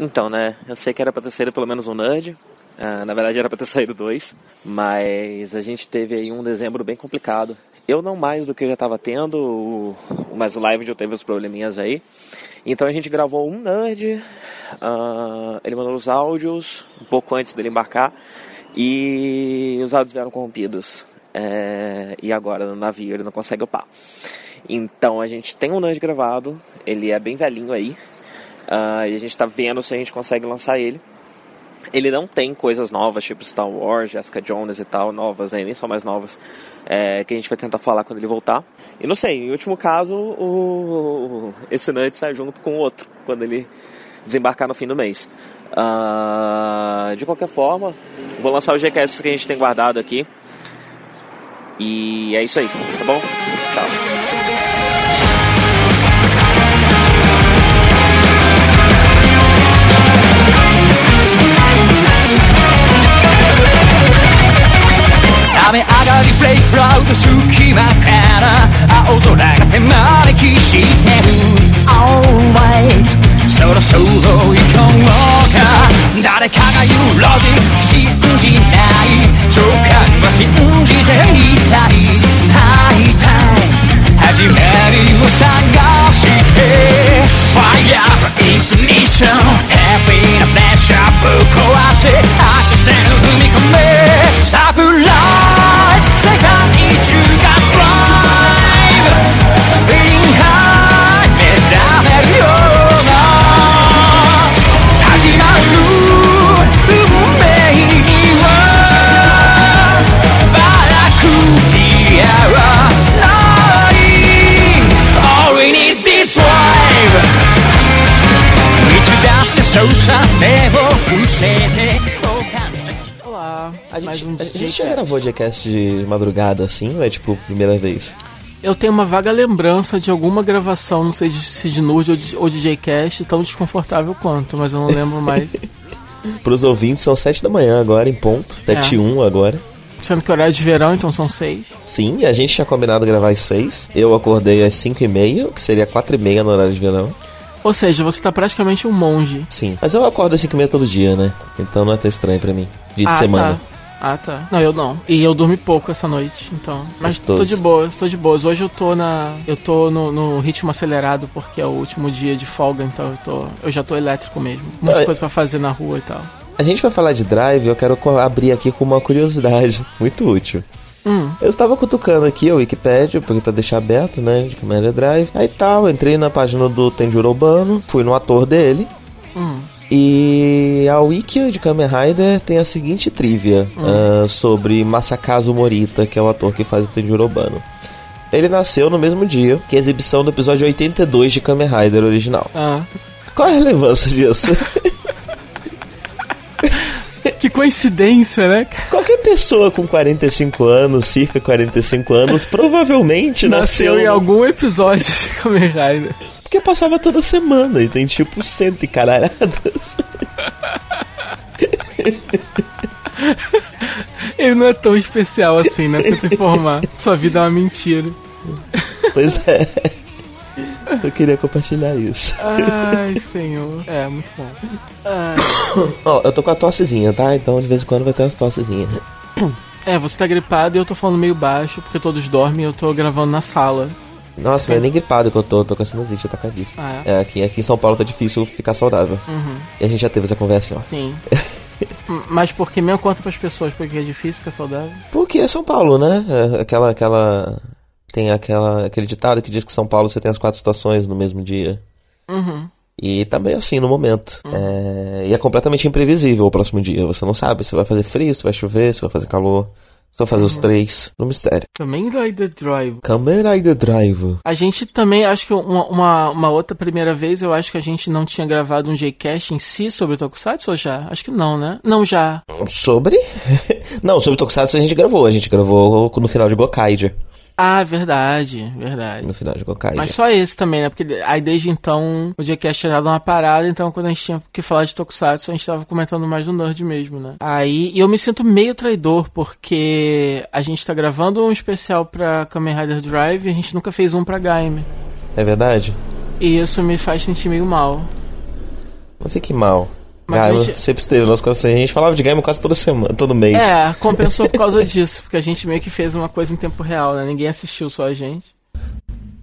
Então, né, eu sei que era pra ter saído pelo menos um Nerd. Uh, na verdade era pra ter saído dois. Mas a gente teve aí um dezembro bem complicado. Eu não mais do que eu já tava tendo, mas o live já teve os probleminhas aí. Então a gente gravou um Nerd. Uh, ele mandou os áudios um pouco antes dele embarcar. E os áudios vieram corrompidos. É, e agora no navio ele não consegue upar. Então a gente tem um Nerd gravado. Ele é bem velhinho aí. Uh, e a gente está vendo se a gente consegue lançar ele. Ele não tem coisas novas, tipo Star Wars, Jessica Jones e tal, novas, né? nem são mais novas, é, que a gente vai tentar falar quando ele voltar. E não sei, em último caso, o, esse Nut sai junto com o outro, quando ele desembarcar no fim do mês. Uh, de qualquer forma, vou lançar o GQS que a gente tem guardado aqui. E é isso aí, tá bom? Tchau. がりプレイクラウド隙間から青空が手招きしてる Alright そろそろ行こうか誰かが言うロジック信じない直感は信じていたい会いたい始まりを探して Fire for ignition Happy なプレッシャーぶっ壊してアクセル踏み込めサプライ世界中が Drive Feeling high 目覚めるような始まる運命にはバラクリアはない All we need is drive いつだってそうさ目を伏せて A gente, um a gente já gravou Jcast de madrugada assim, ou é tipo primeira vez? Eu tenho uma vaga lembrança de alguma gravação, não sei se de Nerd ou de, ou de Jcast, tão desconfortável quanto, mas eu não lembro mais. Pros ouvintes são 7 da manhã agora, em ponto. 7 é. 1 agora. Sendo que horário de verão, então são 6. Sim, a gente tinha combinado gravar às 6. Eu acordei às 5 e meia, que seria 4 e meia no horário de verão. Ou seja, você tá praticamente um monge. Sim, mas eu acordo às 5 e meia todo dia, né? Então não é tão estranho pra mim. Dia ah, de semana. Tá. Ah, tá. Não, eu não. E eu dormi pouco essa noite, então. Mas Gostoso. tô de boas, tô de boas. Hoje eu tô na. Eu tô no, no, ritmo acelerado porque é o último dia de folga, então eu tô. Eu já tô elétrico mesmo. Muita coisa para fazer na rua e tal. A gente vai falar de drive, eu quero abrir aqui com uma curiosidade muito útil. Hum. Eu estava cutucando aqui o Wikipedia, porque pra deixar aberto, né, de Comédia Drive. Aí tal, entrei na página do Tenjuro Urbano, fui no ator dele. Hum. E a wiki de Kamen Rider tem a seguinte trivia hum. uh, sobre Masakazu Morita, que é o ator que faz o Tenjuro Urbano. Ele nasceu no mesmo dia que a exibição do episódio 82 de Kamen Rider original. Ah. Qual a relevância disso? que coincidência, né? Qualquer pessoa com 45 anos, circa 45 anos, provavelmente nasceu, nasceu em algum episódio de Kamen Rider. Porque passava toda semana e tem tipo cento e caralhadas. Ele não é tão especial assim, né? Se tu informar. Sua vida é uma mentira. Pois é. Eu queria compartilhar isso. Ai, senhor. É, muito bom. Ó, oh, eu tô com a tossezinha, tá? Então de vez em quando vai ter umas tossezinhas. É, você tá gripado e eu tô falando meio baixo porque todos dormem e eu tô gravando na sala. Nossa, não é nem gripado que eu tô, tô com sinusite atacadíssima. Ah, é? é, aqui, aqui em São Paulo tá difícil ficar saudável. Uhum. E a gente já teve essa conversa, ó. Sim. Mas porque mesmo conta pras pessoas porque é difícil ficar saudável? Porque é São Paulo, né? É aquela, aquela. Tem aquela, aquele ditado que diz que São Paulo você tem as quatro estações no mesmo dia. Uhum. E tá meio assim no momento. Uhum. É... E é completamente imprevisível o próximo dia. Você não sabe se vai fazer frio, se vai chover, se vai fazer calor. Só fazer os três no mistério. Kamen Rider Drive. Kamen Rider Drive. A gente também, acho que uma, uma, uma, outra primeira vez, eu acho que a gente não tinha gravado um J-Cast em si sobre o Tokusatsu ou já? Acho que não, né? Não, já. Sobre? não, sobre o Tokusatsu a gente gravou. A gente gravou no final de Gokaiger. Ah, verdade, verdade. No final de Gokai. Mas só esse também, né? Porque aí desde então o Jcast tinha dado uma parada, então quando a gente tinha que falar de Tokusatsu, a gente tava comentando mais do Nerd mesmo, né? Aí, e eu me sinto meio traidor, porque a gente tá gravando um especial pra Kamen Rider Drive e a gente nunca fez um pra Gaime. É verdade? E isso me faz sentir meio mal. Não fique mal. Mas gente- sempre esteve nas coisas. A gente falava de Gaimo quase toda semana, todo mês. É, compensou por causa disso, porque a gente meio que fez uma coisa em tempo real, né? Ninguém assistiu, só a gente.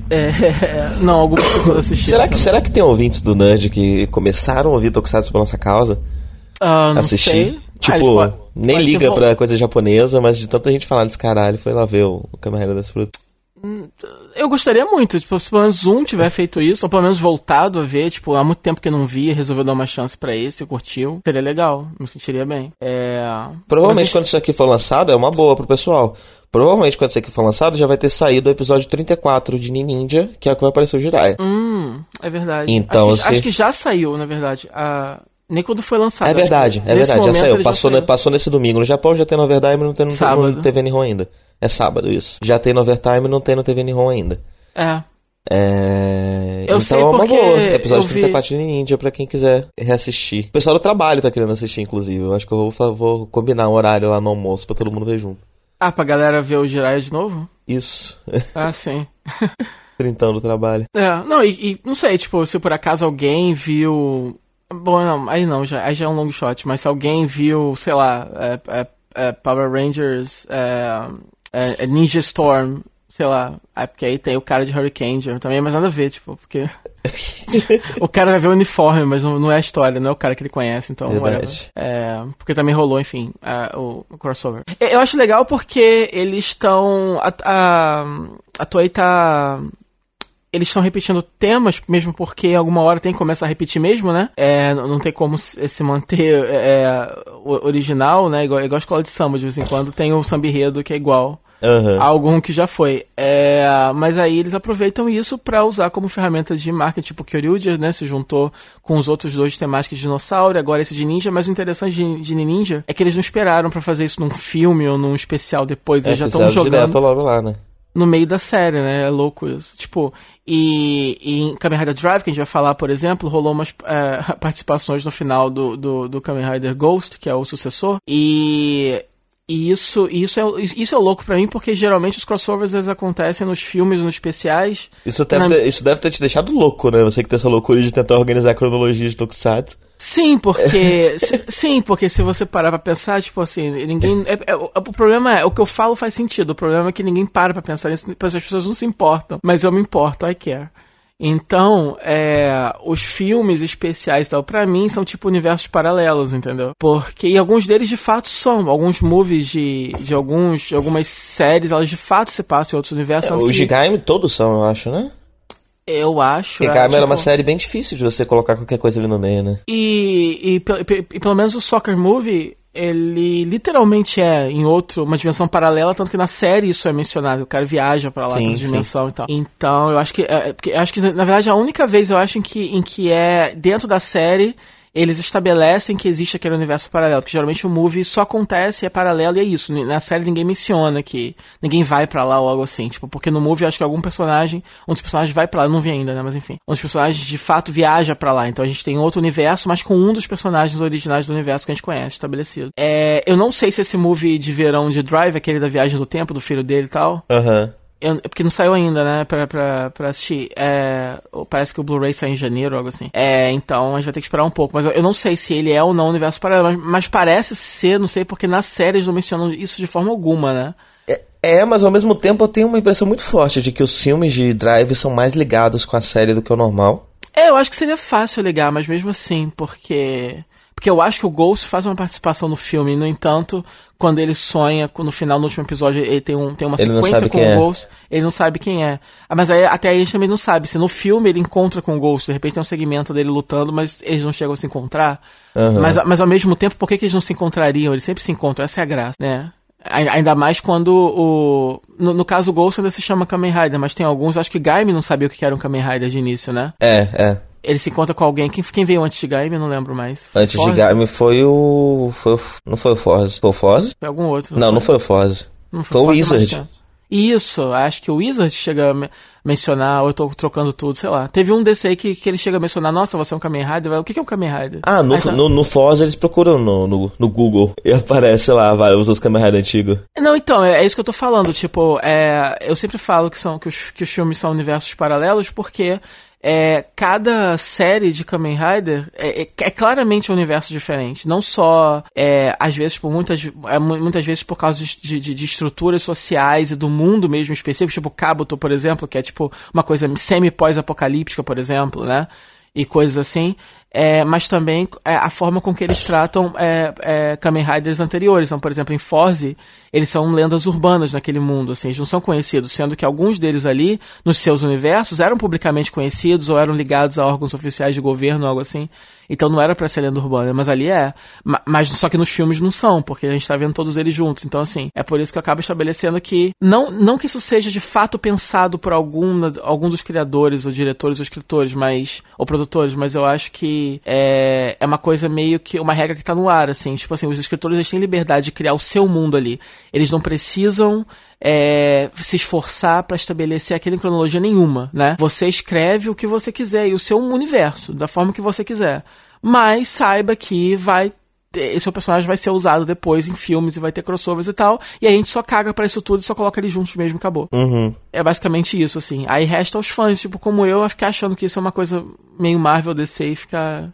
É, não, algumas pessoas assistiram. Será que, será que tem ouvintes do Nerd que começaram a ouvir Tokusatsu por nossa causa? Ah, não assistir? sei. Ah, Tipo, podem- nem liga pra coisa japonesa, mas de tanta gente falar desse caralho, foi lá ver o, Rider das Frutas. Eu gostaria muito, tipo, se pelo menos um tiver feito isso, ou pelo menos voltado a ver, tipo, há muito tempo que eu não via, resolveu dar uma chance pra esse, curtiu. Seria legal, me sentiria bem. É. Provavelmente mas quando isso aqui for lançado, é uma boa pro pessoal. Provavelmente quando isso aqui for lançado, já vai ter saído o episódio 34 de Ninja, que é o que vai aparecer o Jiraiya. Hum, é verdade. Então, acho que, você- acho que já saiu, na verdade. Ah, nem quando foi lançado. É verdade, é verdade, já saiu. ele Passou, saiu. passou nesse domingo. No Japão já tem no Overdime, não tem no, Sábado. no TV Nihon ainda. É sábado, isso. Já tem no Overtime, não tem no TV Nihon ainda. É. É... Eu então sei é uma boa. Episódio vi- 34 de Ninja pra quem quiser reassistir. O pessoal do trabalho tá querendo assistir, inclusive. Eu acho que eu vou, vou combinar um horário lá no almoço pra todo mundo ver junto. Ah, pra galera ver o Jiraiya de novo? Isso. Ah, sim. Trintão do trabalho. É, não, e, e não sei, tipo, se por acaso alguém viu. Bom, não, aí não, já, aí já é um long shot, mas se alguém viu, sei lá, é, é, é Power Rangers, é, é, Ninja Storm, sei lá, é porque aí tem o cara de Hurricane também, mas nada a ver, tipo, porque. o cara vai ver o uniforme, mas não, não é a história, não é o cara que ele conhece, então. É, porque também rolou, enfim, a- o, o crossover. Eu acho legal porque eles estão. A, a, a Toei tá eles estão repetindo temas, mesmo porque alguma hora tem que começar a repetir mesmo, né? É, não tem como se manter é, original, né? Igual, igual a escola de samba, de vez em quando tem o samba enredo que é igual A algum que já foi. É, mas aí eles aproveitam isso pra usar como ferramenta de marketing, tipo Kyoryuger, né? Se juntou com os outros dois temáticos de dinossauro, agora esse de ninja, mas o interessante de, de Ninja é que eles não esperaram pra fazer isso num filme ou num especial depois, É, eles já estão jogando direto logo lá, né? no meio da série, né? É louco isso. Tipo, e, e em Kamen Rider Drive, que a gente vai falar, por exemplo, rolou umas é, participações no final do, do, do Kamen Rider Ghost, que é o sucessor, e. E isso, isso, é, isso é louco pra mim, porque geralmente os crossovers eles acontecem nos filmes, nos especiais. Isso deve, Na- ter, isso deve ter te deixado louco, né? Você que tem essa loucura de tentar organizar a cronologia de Tokusatsu. Sim, porque. sim, porque se você parar pra pensar, tipo assim, ninguém. é- é- o, o problema é, o que eu falo faz sentido. O problema é que ninguém para pra pensar nisso, as pessoas não se importam. Mas eu me importo, I care. Então, é, os filmes especiais e tal, pra mim, são tipo universos paralelos, entendeu? Porque, e alguns deles de fato são. Alguns movies de, de, alguns, de algumas séries, elas de fato se passam em outros universos. tanto Os que de Gaime todos são, eu acho, né? Eu acho. Porque é, Gaime era uma tipo- série bem difícil de você colocar qualquer coisa ali no meio, né? E, e, pe- e pelo menos o Soccer Movie, ele literalmente é em outro, uma dimensão paralela, tanto que na série isso é mencionado. O cara viaja pra lá, Sim, dimensão e tal. Então, eu acho que. é, porque eu acho que, na verdade, a única vez eu acho em que, em que é dentro da série. Eles estabelecem que existe aquele universo paralelo, porque geralmente o movie só acontece, é paralelo e é isso. Na série ninguém menciona que ninguém vai pra lá ou algo assim, tipo, porque no movie eu acho que algum personagem, um dos personagens vai pra lá, não vi ainda, né, mas enfim. Um dos personagens de fato viaja pra lá, então a gente tem outro universo, mas com um dos personagens originais do universo que a gente conhece, estabelecido. É, eu não sei se esse movie de verão de Drive, aquele da viagem do tempo, do filho dele e tal, Aham. Eu- porque não saiu ainda, né, pra, pra, pra assistir. É, parece que o Blu-ray sai em janeiro ou algo assim. É, então a gente vai ter que esperar um pouco. Mas eu, eu não sei se ele é ou não universo paralelo, mas, mas parece ser, não sei, porque nas séries não mencionam isso de forma alguma, né? É, mas ao mesmo tempo eu tenho uma impressão muito forte de que os filmes de Drive são mais ligados com a série do que o normal. É, eu acho que seria fácil ligar, mas mesmo assim, porque. Porque eu acho que o Ghost faz uma participação no filme, e, no entanto, quando ele sonha, no final, no último episódio, ele tem, um, tem uma Ele sequência com o é. Ghost, ele não sabe quem é. Ah, mas aí, até aí a gente também não sabe. Se no filme ele encontra com o Ghost, de repente tem um segmento dele lutando, mas eles não chegam a se encontrar. Aham. Mas, mas ao mesmo tempo, por que, que eles não se encontrariam? Eles sempre se encontram, essa é a graça, né? Ai- Ainda mais quando o. No, no caso, o Ghost ainda se chama Kamen Rider, mas tem alguns, acho que Gaime não sabia o que era um Kamen Rider de início, né? É, é. Ele se encontra com alguém. Quem, quem veio antes de Gaime? Eu não lembro mais. Foi Antes de? Gaime foi o. Foi o... Não foi o Forze. Foi o Forze? Foi algum outro. Não, não foi o Forze. Não foi o Forza, Wizard. Isso, acho que o Wizard chega a me- mencionar, ou eu tô trocando tudo, sei lá. Teve um desse aí que, que ele chega a mencionar, nossa, você é um Kamen Rider? O que, é um Kamen Rider? Ah, no, tá- no, no Forze eles procuram no, no, no Google e aparece lá vários dos Kamen Rider antigos. Não, então, é, é isso que eu tô falando. Tipo, é, eu sempre falo que, são, que, os, que os filmes são universos paralelos porque é, cada série de Kamen Rider é, é, é claramente um universo diferente. Não só, é, às vezes, por muitas, é, muitas vezes por causa de, de, de, estruturas sociais e do mundo mesmo específico, tipo Kabuto, por exemplo, que é tipo uma coisa semi-pós-apocalíptica, por exemplo, né? E coisas assim é, mas também é, a forma com que eles tratam é, é, Kamen Riders anteriores. Então, por exemplo, em Forze, eles são lendas urbanas naquele mundo, assim, eles não são conhecidos, sendo que alguns deles ali, nos seus universos, eram publicamente conhecidos ou eram ligados a órgãos oficiais de governo, algo assim. Então não era para ser lenda urbana, mas ali é. Mas só que nos filmes não são, porque a gente tá vendo todos eles juntos. Então, assim, é por isso que eu acabo estabelecendo que. Não, não que isso seja de fato pensado por algum, algum dos criadores, ou diretores, ou escritores, mas. ou produtores, mas eu acho que é, é uma coisa meio que. uma regra que tá no ar, assim. Tipo assim, os escritores eles têm liberdade de criar o seu mundo ali. Eles não precisam é, se esforçar para estabelecer aquilo em cronologia nenhuma, né? Você escreve o que você quiser e o seu universo, da forma que você quiser. Mas saiba que vai esse seu personagem vai ser usado depois em filmes e vai ter crossovers e tal. E a gente só caga para isso tudo e só coloca eles juntos mesmo, acabou. Uhum. É basicamente isso, assim. Aí resta aos fãs, tipo, como eu, ficar achando que isso é uma coisa meio Marvel DC e ficar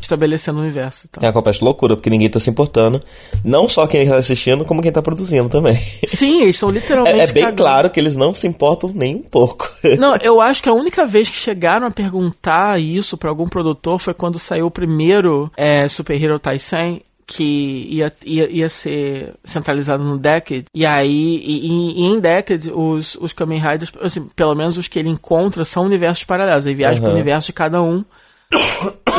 estabelecendo o universo. Então. É uma completa loucura, porque ninguém tá se importando. Não só quem tá assistindo, como quem tá produzindo também. Sim, eles estão literalmente. é, é, bem cagando. claro que eles não se importam nem um pouco. Não, eu acho que a única vez que chegaram a perguntar isso para algum produtor foi quando saiu o primeiro é, Super Hero Taisen que ia, ia, ia ser centralizado no Decade. E aí, e, e em Decade, os, os Kamen Riders, assim, pelo menos os que ele encontra, são universos paralelos. Ele viaja uhum. pro universo de cada um.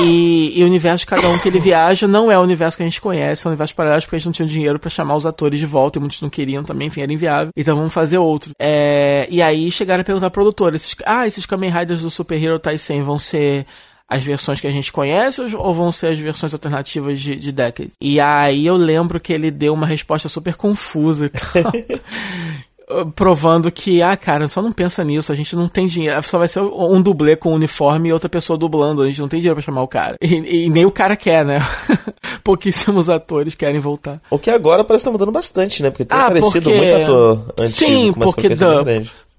E, e, o universo de cada um que ele viaja não é o universo que a gente conhece, é o universo paralelo porque a gente não tinha dinheiro para chamar os atores de volta e muitos não queriam também, enfim, era inviável. Então vamos fazer outro. É, e aí chegaram a perguntar ao produtor: esses, ah, esses Kamen Riders do Super Hero Taisen vão ser as versões que a gente conhece ou vão ser as versões alternativas de, de Decade? E aí eu lembro que ele deu uma resposta super confusa e tal. provando que, ah, cara, só não pensa nisso, a gente não tem dinheiro, só vai ser um dublê com uniforme e outra pessoa dublando, a gente não tem dinheiro pra chamar o cara. E, e nem o cara quer, né? Pouquíssimos atores querem voltar. O que agora parece que tá mudando bastante, né? Porque tem ah, aparecido porque... muito ator antigo. Sim, porque, da...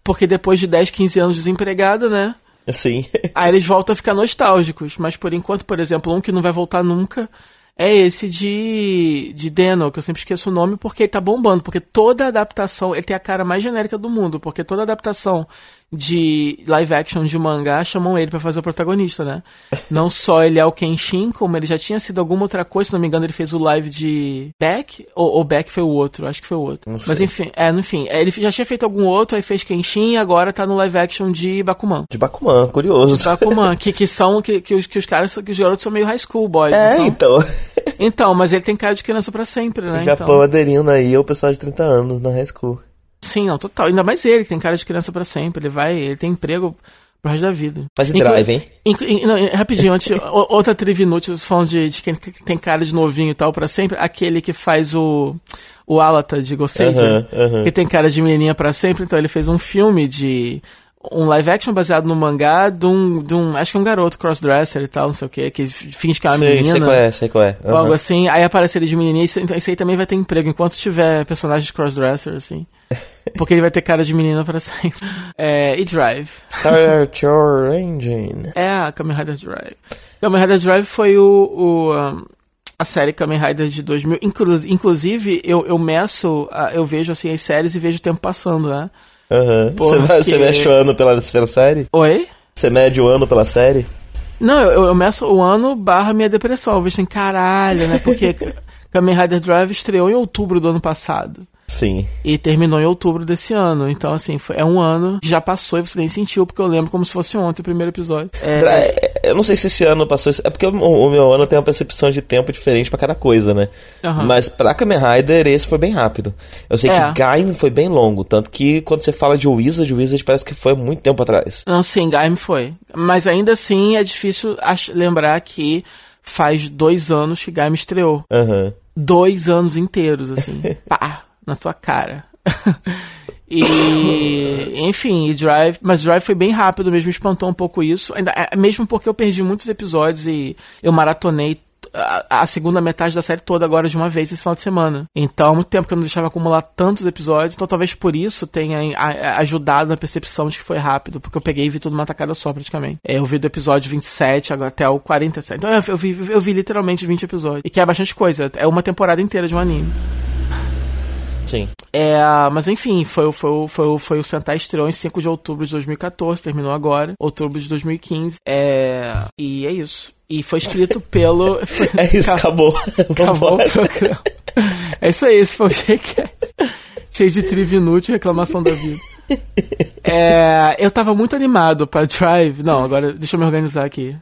porque depois de 10, 15 anos desempregado, né? Sim. Aí eles voltam a ficar nostálgicos, mas por enquanto, por exemplo, um que não vai voltar nunca é esse de, de Deno, que eu sempre esqueço o nome porque ele tá bombando, porque toda adaptação, ele tem a cara mais genérica do mundo, porque toda adaptação de live action de mangá chamam ele para fazer o protagonista, né? Não só ele é o Kenshin, como ele já tinha sido alguma outra coisa, se não me engano, ele fez o live de Beck, ou, ou Beck foi o outro, acho que foi o outro. Mas enfim, é, enfim, é, ele já tinha feito algum outro, aí fez Kenshin e agora tá no live action de Bakuman. De Bakuman, curioso. De Bakuman, que, que são, que, que, os, que os caras, que os garotos são meio high school boys. É, então. Então, mas ele tem cara de criança para sempre, né? O Japão então... aderindo aí ao pessoal de 30 anos na high school. Sim, não, total. Ainda mais ele, que tem cara de criança para sempre. Ele vai, ele tem emprego pro resto da vida. Faz Inclu drive, hein? Inclu não, rapidinho, antes, outra trivia inútil, falando de, de quem tem cara de novinho e tal para sempre, aquele que faz o o Alata de Ghost uh -huh, que tem cara de menininha para sempre, então ele fez um filme de um live action baseado no mangá de um, de um acho que é um garoto crossdresser e tal, não sei o que, que finge que é uma sei, menina. Sei qual é, sei qual é. Uhum. Algo assim, aí aparece ele de menininha, então isso aí também vai ter emprego enquanto tiver personagens crossdresser, assim. Porque ele vai ter cara de menina para sempre. É, e Drive. Start Your Engine. É, a Kamen Rider Drive. Kamen Rider Drive foi o, o um, a série Kamen Rider de 2000. Inclu inclusive, eu, eu meço, eu vejo assim as séries e vejo o tempo passando, né? Uhum. Porque... Você, você mexe o ano pela, pela série? Oi? Você mede o ano pela série? Não, eu, eu meço o ano barra minha depressão. Eu vejo assim, caralho, né? Porque Kamen Rider Drive estreou em outubro do ano passado. Sim. E terminou em outubro desse ano. Então, assim, foi, é um ano que já passou e você nem sentiu, porque eu lembro como se fosse ontem o primeiro episódio. É... Eu não sei se esse ano passou. É porque o, o meu ano tem uma percepção de tempo diferente para cada coisa, né? Uhum. Mas pra Kamen Rider, esse foi bem rápido. Eu sei é. que Gaim foi bem longo. Tanto que quando você fala de Wizard, Wizard parece que foi muito tempo atrás. Não, sim, Gaim foi. Mas ainda assim é difícil lembrar que faz dois anos que Gaim estreou. Uhum. Dois anos inteiros, assim. Pá! Na tua cara. e, enfim, Drive, mas Drive foi bem rápido mesmo, espantou um pouco isso, ainda, é, mesmo porque eu perdi muitos episódios e eu maratonei a, segunda metade da série toda agora de uma vez esse final de semana. Então, há muito tempo que eu não deixava acumular tantos episódios, então talvez por isso tenha ajudado na percepção de que foi rápido, porque eu peguei e vi tudo uma tacada só, praticamente. É, eu vi do episódio 27 até o 47. Então, eu, vi, eu vi literalmente 20 episódios. E que é bastante coisa. É uma temporada inteira de um anime. Sim. É, mas enfim, foi, foi, foi, foi o Sentai estreou em 5 de outubro de 2014, terminou agora, outubro de 2015. É, e é isso. E foi escrito pelo. Foi, é isso, acabou. Acabou o programa. É isso aí, esse foi o Shake Cheio de trivia inútil reclamação da vida. É, eu tava muito animado pra Drive. Não, agora deixa eu me organizar aqui.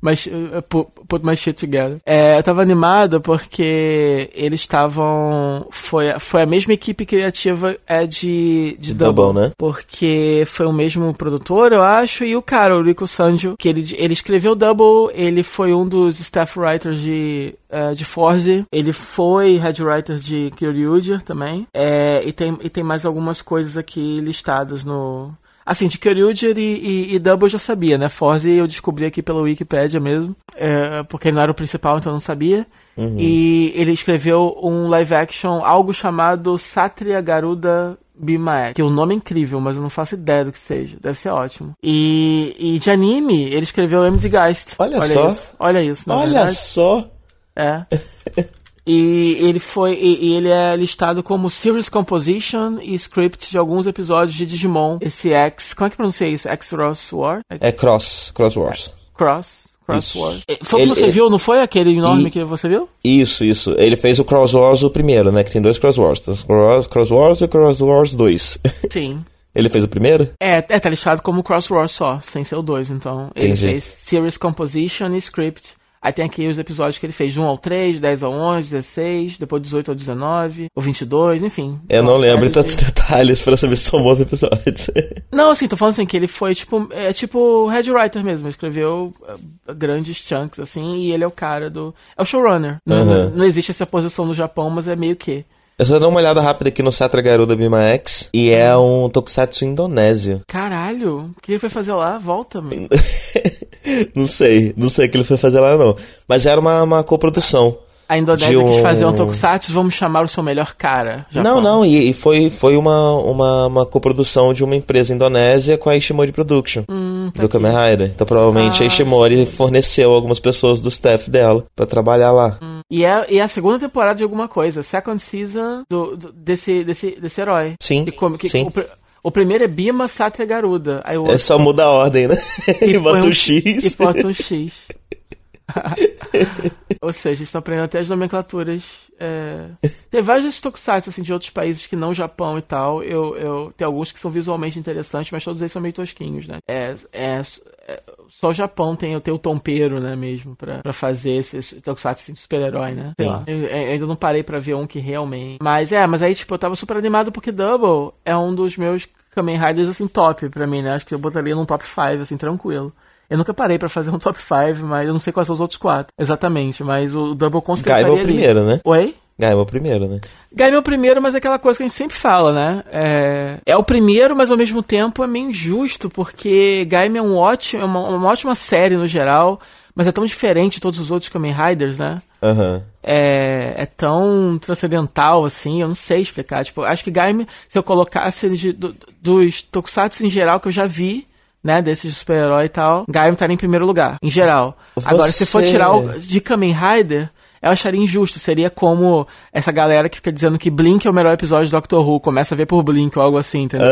Mas uh, put my shit together. É, eu tava animado porque eles estavam. Foi, foi a mesma equipe criativa é de, de Double, Double, né? Porque foi o mesmo produtor, eu acho, e o cara, o Rico Sanjo, que ele, ele escreveu Double, ele foi um dos staff writers de uh, de Forze. Ele foi head writer de Kyoryuger também. É, e, tem, e tem mais algumas coisas aqui listadas no, Assim, de Kyryuger e, e, e Double eu já sabia, né? Forze eu descobri aqui pela Wikipedia mesmo, é, porque ele não era o principal, então eu não sabia. Uhum. E ele escreveu um live action, algo chamado Satria Garuda Bimaek, que o nome é incrível, mas eu não faço ideia do que seja. Deve ser ótimo. E, e de anime, ele escreveu M de Geist. Olha, Olha só. Isso. Olha isso, Olha verdade. só. É. E ele foi. E, ele é listado como Series Composition e Script de alguns episódios de Digimon. Esse X. Como é que pronuncia isso? X-Cross War? É Cross. Cross Wars. Cross. Cross Wars. Foi o que você ele, viu, não foi aquele enorme e, que você viu? Isso, isso. Ele fez o Cross Wars o primeiro, né? Que tem dois Cross Wars. Cross, Cross Wars e Cross Wars 2. Sim. Ele fez o primeiro? É, é, tá listado como Cross Wars só, sem ser o 2, então. Ele Entendi. fez Series Composition e Script. Aí tem aqui os episódios que ele fez, de 1 ao 3, 10 ao 11, 16, depois 18 ao 19, ou 22, enfim. Eu não lembro tantos detalhes pra saber se são bons episódios. não, assim, tô falando assim, que ele foi tipo, é tipo Head Writer mesmo, escreveu uh, grandes chunks, assim, e ele é o cara do... É o showrunner. Não, uhum. não existe essa posição no Japão, mas é meio que... Eu só dei uma olhada rápida aqui no Satra Garuda Bima X e é um tokusatsu indonésio. Caralho, o que ele foi fazer lá? Volta, meu. não sei, não sei o que ele foi fazer lá não. Mas era uma, uma coprodução. A Indonésia um... quis fazer um tokusatsu, vamos chamar o seu melhor cara. Japão. Não, não, e, e, foi, foi uma, uma, uma coprodução de uma empresa indonésia com a Ishimori Production, hum, do Kamen Rider. Então provavelmente ah, a Ishimori forneceu algumas pessoas do staff dela para trabalhar lá. Hum. E, é, e é a segunda temporada de alguma coisa, second season do, do desse, desse, desse herói. Sim, que, que, sim. O, o primeiro é Bima, Satya Garuda. Aí o outro... É só muda a ordem, né? E, bota um X. E bota um X. Ou seja, estão aprendendo até as nomenclaturas. É... Tem vários tokusatsu assim, de outros países que não Japão e tal. Eu, eu... Tem alguns que são visualmente interessantes, mas todos eles são meio tosquinhos, né? É, é, é... Só o Japão tem, tem o tompeiro, né, mesmo, pra, pra fazer esse tokusatsu assim, de super-herói, né? Lá. Eu, eu, ainda não parei pra ver um que realmente... Mas é, mas aí, tipo, eu tava super animado porque Double é um dos meus Kamen Riders, assim, top pra mim, né? Acho que eu botaria num top 5, assim, tranquilo. Eu nunca parei para fazer um top 5, mas eu não sei quais são os outros quatro. Exatamente, mas o Double com certeza Gaia é o primeiro, né? Oi? Gaia é o primeiro, né? Gaia é o primeiro, mas é aquela coisa que a gente sempre fala, né? É, é o primeiro, mas ao mesmo tempo é meio injusto, porque Gaia é um ótimo, é uma, uma ótima série no geral, mas é tão diferente de todos os outros Kamen Riders, né? Uhum. É, é tão transcendental, assim, eu não sei explicar. Tipo, acho que Gaime, se eu colocasse de, do, dos tokusatsu em geral que eu já vi, né, desses de super-herói e tal, Gaim tá em primeiro lugar, em geral. Você... Agora, se for tirar o de Kamen Rider, eu acharia injusto. Seria como essa galera que fica dizendo que Blink é o melhor episódio do Doctor Who, começa a ver por Blink ou algo assim, entendeu?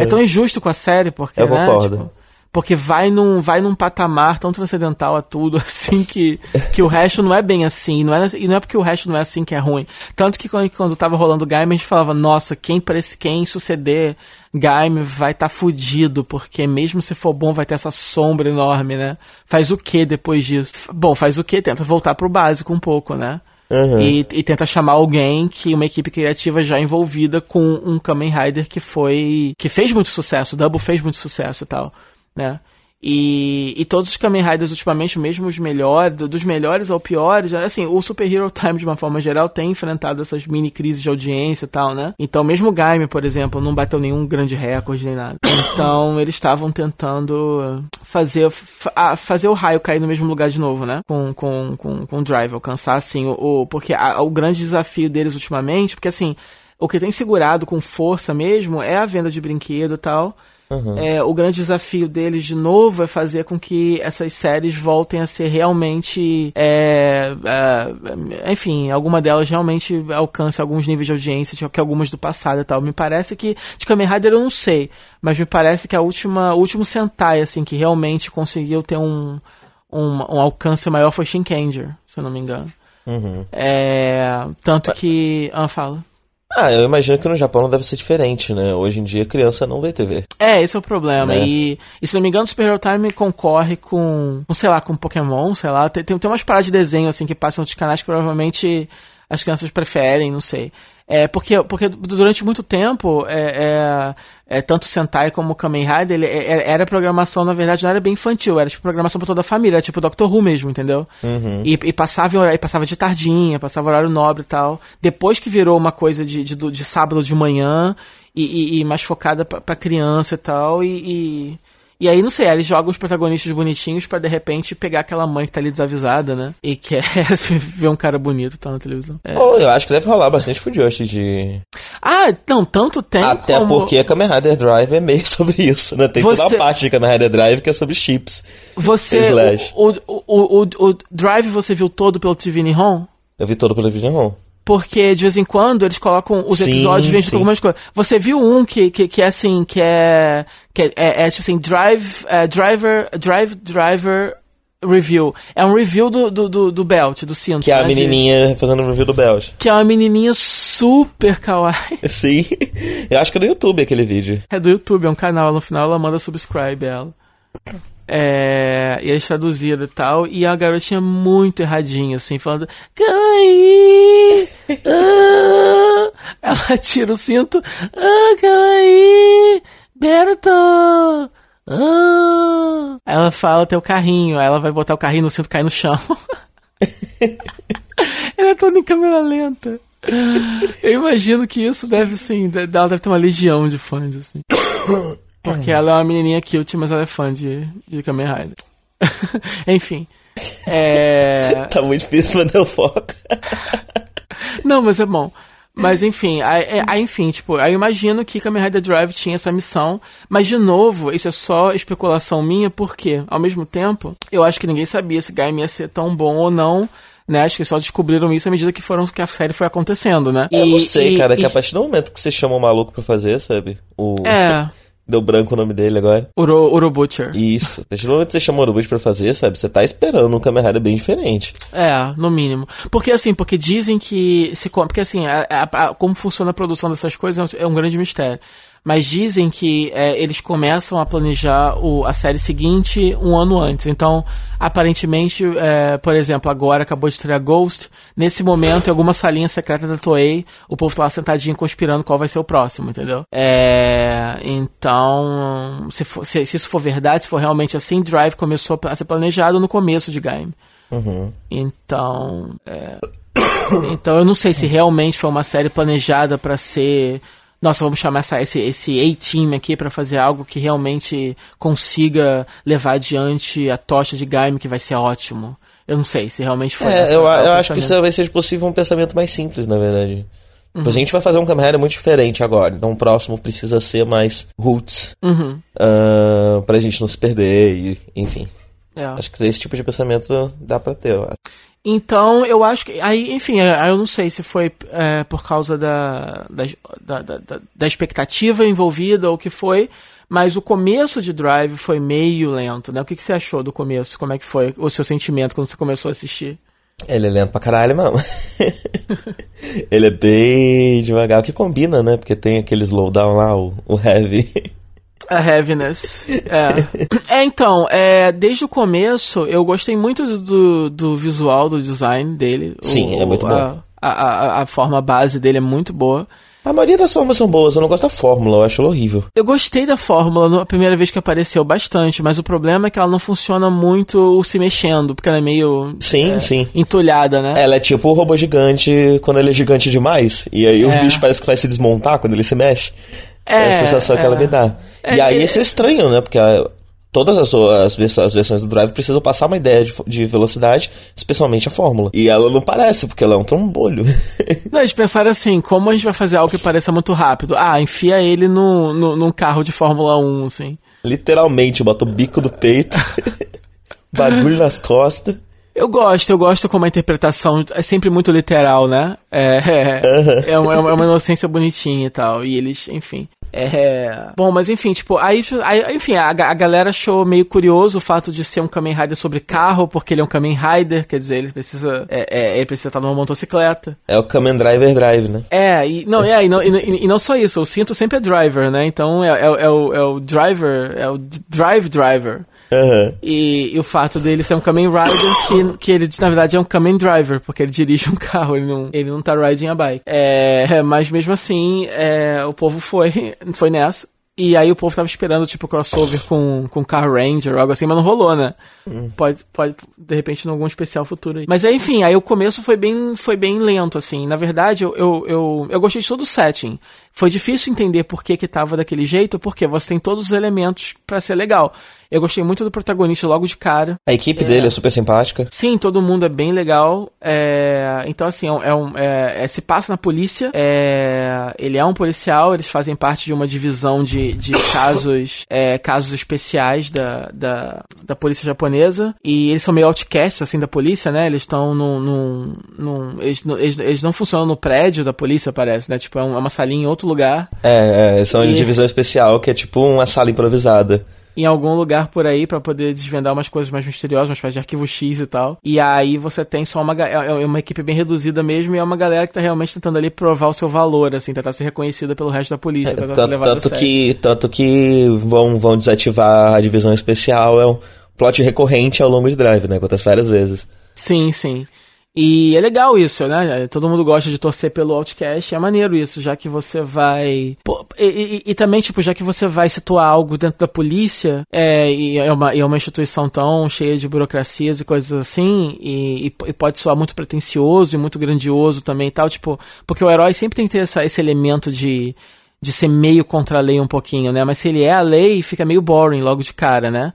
É tão injusto com a série, porque, eu né, concordo. Tipo, porque vai num, vai num patamar tão transcendental a tudo, assim, que, que o resto não é bem assim. Não é, e não é porque o resto não é assim que é ruim. Tanto que quando, quando tava rolando o Gaime, a gente falava, nossa, quem, parece, quem suceder Gaime vai estar tá fudido, porque mesmo se for bom, vai ter essa sombra enorme, né? Faz o que depois disso? Bom, faz o que? Tenta voltar pro básico um pouco, né? Uhum. E, e, tenta chamar alguém que uma equipe criativa já envolvida com um Kamen Rider que foi que fez muito sucesso, o Double fez muito sucesso e tal né? E, e todos os Kamen Riders ultimamente, mesmo os melhores, dos melhores ao piores, assim, o Super Hero Time de uma forma geral tem enfrentado essas mini crises de audiência e tal, né? Então, mesmo o Gaime, por exemplo, não bateu nenhum grande recorde nem nada. Então, eles estavam tentando fazer, fa fazer o raio cair no mesmo lugar de novo, né? Com, com, com, com o Drive, alcançar assim o. o porque a, o grande desafio deles ultimamente, porque assim, o que tem segurado com força mesmo é a venda de brinquedo e tal. Uhum. É, o grande desafio deles, de novo, é fazer com que essas séries voltem a ser realmente. É, é, enfim, alguma delas realmente alcance alguns níveis de audiência, que algumas do passado e tal. Me parece que. De Kamen Rider eu não sei, mas me parece que a última, o último Sentai, assim, que realmente conseguiu ter um, um, um alcance maior foi Shinkenger, se eu não me engano. Uhum. É, tanto que. Ah, fala. Ah, eu imagino que no Japão não deve ser diferente, né? Hoje em dia criança não vê TV. É, esse é o problema. Né? E, e, se não me engano, o Super Hero Time concorre com, com sei lá, com Pokémon, sei lá. Tem, tem, tem umas paradas de desenho, assim, que passam nos canais que provavelmente as crianças preferem, não sei. É, porque, porque durante muito tempo, é, é, é tanto Sentai como Kamen Rider, ele, é, é, era programação, na verdade, não era bem infantil, era tipo programação pra toda a família, era tipo Doctor Who mesmo, entendeu? Uhum. E, e, passava horário, passava de tardinha, passava horário nobre e tal. Depois que virou uma coisa de, de, de sábado de manhã e, e, e mais focada pra, pra criança e tal, e e aí, não sei, eles jogam os protagonistas bonitinhos para de repente pegar aquela mãe que tá ali desavisada, né? E quer ver um cara bonito tá na televisão. É. Oh, eu acho que deve rolar bastante Fujoshi de. Ah, não, tanto tem. Até como... porque a Kamen Rider Drive é meio sobre isso, né? Tem Você... toda a parte de Kamen Rider Drive que é sobre chips. Você. O, o, o, o, o Drive você viu todo pelo TV Nihon? Eu vi todo pelo TV Nihon. Porque de vez em quando eles colocam os sim, episódios vendo com algumas coisas. Você viu um que, que, que é assim, que é. que é, é, é tipo assim, Drive. É, driver. Drive Driver Review. É um review do, do, do, do Belt, do cinto. Que é a né, menininha de... fazendo um review do Belt. Que é uma menininha super kawaii. Sim. Eu acho que é do YouTube aquele vídeo. É do YouTube, é um canal. No final ela manda subscribe ela. É, e eles traduziram e tal, e a garotinha muito erradinha, assim, falando: Kawaii! Ah! Ela tira o cinto: Ah, Kawaii! Berto! Ah! Ela fala: Tem o carrinho, aí ela vai botar o carrinho no cinto cai no chão. ela é toda em câmera lenta. Eu imagino que isso deve, assim, ela deve ter uma legião de fãs, assim. Porque ela é uma menininha cute, mas ela é fã de, de Kamen Rider. Enfim. É... tá muito difícil manter o foco. Não, mas é bom. Mas enfim, aí, é, aí, enfim, tipo, aí eu imagino que Kamen Rider Drive tinha essa missão, mas de novo, isso é só especulação minha, porque, ao mesmo tempo, eu acho que ninguém sabia se Gaim ia ser tão bom ou não, né? Acho que só descobriram isso à medida que foram que a série foi acontecendo, né? Eu não sei, e, cara, e... que a partir do momento que você chama um maluco pra fazer, sabe? O... É. Deu branco o nome dele agora. Uro, Urobutcher. Isso. Desde o momento que você chamou o Urobutcher pra fazer, sabe? Você tá esperando um Kamen Rider bem diferente. É, no mínimo. Porque assim, porque dizem que. Se, porque assim, a, a, a, como funciona a produção dessas coisas é um grande mistério mas dizem que é, eles começam a planejar o, a série seguinte um ano antes. Então, aparentemente, é, por exemplo, agora acabou de estrear Ghost. Nesse momento, em alguma salinha secreta da Toei, o povo tá lá sentadinho conspirando qual vai ser o próximo, entendeu? É, então, se, for, se, se, isso for verdade, se for realmente assim, Drive começou a ser planejado no começo de Game. Uhum. Então, é, então eu não sei se realmente foi uma série planejada para ser nossa, vamos chamar essa, esse, esse A-Team aqui para fazer algo que realmente consiga levar adiante a tocha de Gaime, que vai ser ótimo. Eu não sei se realmente foi. É, eu, eu acho que isso vai ser possível um pensamento mais simples, na verdade. Uhum. A gente vai fazer um Kamen muito diferente agora, então o próximo precisa ser mais roots uhum. uh, pra gente não se perder, e, enfim. É. Acho que esse tipo de pensamento dá pra ter, eu acho. Então, eu acho que. Aí, enfim, é, eu não sei se foi é, por causa da da, da, da, da, expectativa envolvida ou o que foi, mas o começo de Drive foi meio lento, né? O que, que você achou do começo? Como é que foi o seu sentimento quando você começou a assistir? Ele é lento pra caralho, mano. Ele é bem devagar, o que combina, né? Porque tem aquele slowdown lá, o, o heavy. A heaviness. É. é, então, é, desde o começo eu gostei muito do, do visual, do design dele. Sim, o, é muito bom. A, a, a, forma base dele é muito boa. A maioria das fórmulas são boas, eu não gosto da fórmula, eu acho ela horrível. Eu gostei da fórmula na primeira vez que apareceu bastante, mas o problema é que ela não funciona muito se mexendo, porque ela é meio. Sim, é, sim. Entulhada, né? Ela é tipo o robô gigante quando ele é gigante demais. E aí É. o bicho parece que vai se desmontar quando ele se mexe. É, É, a sensação que é. ela me dá. É, e aí é- isso é estranho, né? Porque a- todas as, as, vers- as versões do Drive precisam passar uma ideia de, de velocidade, especialmente a fórmula. E ela não parece, porque ela é um trombolho. Não, eles pensaram assim, como a gente vai fazer algo que pareça muito rápido? Ah, enfia ele no, no, num carro de Fórmula 1, assim. Literalmente, bota o bico do peito, bagulho nas costas. Eu gosto, eu gosto como a interpretação é sempre muito literal, né? É, é, é, uma, é uma inocência bonitinha e tal. E eles, enfim. É. Bom, mas enfim, tipo, aí, aí enfim, a, a galera achou meio curioso o fato de ser um Kamen Rider sobre carro, porque ele é um Kamen Rider, quer dizer, ele precisa. É, é, ele precisa estar numa motocicleta. É o Kamen Driver Drive, né? É, e não, é, e não, e, e não só isso, o cinto sempre é driver, né? Então é, é, é o, é o driver, é o drive driver. Aham. E, e o fato dele ser um Kamen Rider, que, que ele na verdade é um Kamen Driver, porque ele dirige um carro, ele não, ele não tá riding a bike. É, mas mesmo assim, é, o povo foi, foi nessa. E aí o povo tava esperando, tipo, crossover com, com Car Ranger ou algo assim, mas não rolou, né? Pode, pode, de repente, em algum especial futuro aí. Mas enfim, aí o começo foi bem, foi bem lento, assim. Na verdade, eu, eu, eu, eu gostei de todo o setting. Foi difícil entender por que que tava daquele jeito, porque você tem todos os elementos pra ser legal. Eu gostei muito do protagonista logo de cara. A equipe dele é super simpática. Sim, todo mundo é bem legal. É, Então, assim, é um, é é- é- se passa na polícia. É, Ele é um policial, eles fazem parte de uma divisão de, de casos é, casos especiais da, da, da polícia japonesa. E eles são meio outcasts, assim, da polícia, né? Eles estão num. num, num- eles, não- eles, eles não funcionam no prédio da polícia, parece, né? Tipo, é, é uma salinha em outro lugar. É, é, são E- de divisão especial, que é tipo uma sala improvisada. em algum lugar por aí pra poder desvendar umas coisas mais misteriosas, uma espécie de arquivo X e tal. E aí você tem só uma, é é uma equipe bem reduzida mesmo e é uma galera que tá realmente tentando ali provar o seu valor, assim, tentar ser reconhecida pelo resto da polícia, tentar ser Tanto, levada que, tanto que vão, vão desativar a divisão especial, é um plot recorrente ao longo de Drive, né? Acontece várias vezes. Sim, sim. E é legal isso, né? Todo mundo gosta de torcer pelo Outcast, é maneiro isso, já que você vai. Pô, e, e- e também, tipo, já que você vai situar algo dentro da polícia, é, e é uma, é uma instituição tão cheia de burocracias e coisas assim, e, e- e pode soar muito pretencioso e muito grandioso também e tal, tipo, porque o herói sempre tem que ter essa, esse elemento de. De ser meio contra a lei um pouquinho, né? Mas se ele é a lei, fica meio boring logo de cara, né?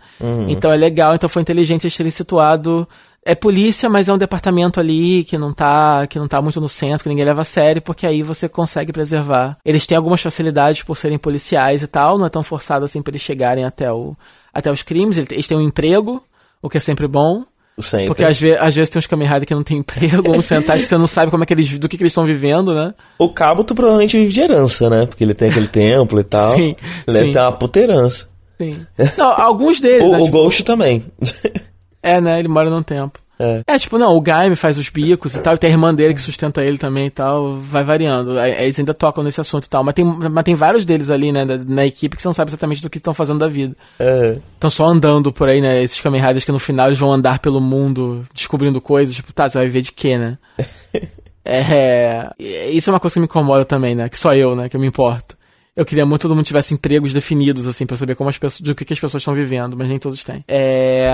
Então é legal, então foi inteligente eles terem situado é polícia, mas é um departamento ali que não tá, que não tá muito no centro, que ninguém leva a sério, porque aí você consegue preservar. Eles têm algumas facilidades por serem policiais e tal, não é tão forçado assim para eles chegarem até o até os crimes, eles têm um emprego, o que é sempre bom. Sempre. Porque às, ve às vezes tem uns Kamen que não tem emprego, uns Sentai que você não sabe como é que eles, do que, que eles estão vivendo, né? O Kabuto provavelmente vive de herança, né? Porque ele tem aquele templo e tal. Sim, ele deve sim. ter uma puta herança. Sim. Não, alguns deles, O, né? o tipo, Ghost também. É, né? Ele mora num tempo. É. tipo, não, o Gaime faz os bicos e tal, e tem a irmã dele que sustenta ele também e tal, vai variando. Eles ainda tocam nesse assunto e tal, mas tem, mas tem vários deles ali, né, da- na equipe que você não sabe exatamente do que estão fazendo da vida. É. Estão só andando por aí, né, esses Kamen Riders que no final eles vão andar pelo mundo descobrindo coisas, tipo, tá, você vai ver de quê, né? é, é, isso é uma coisa que me incomoda também, né, que só eu, né, que eu me importo. Eu queria muito que todo mundo tivesse empregos definidos, assim, pra saber como as pessoas, do que, que as pessoas estão vivendo, mas nem todos têm. É.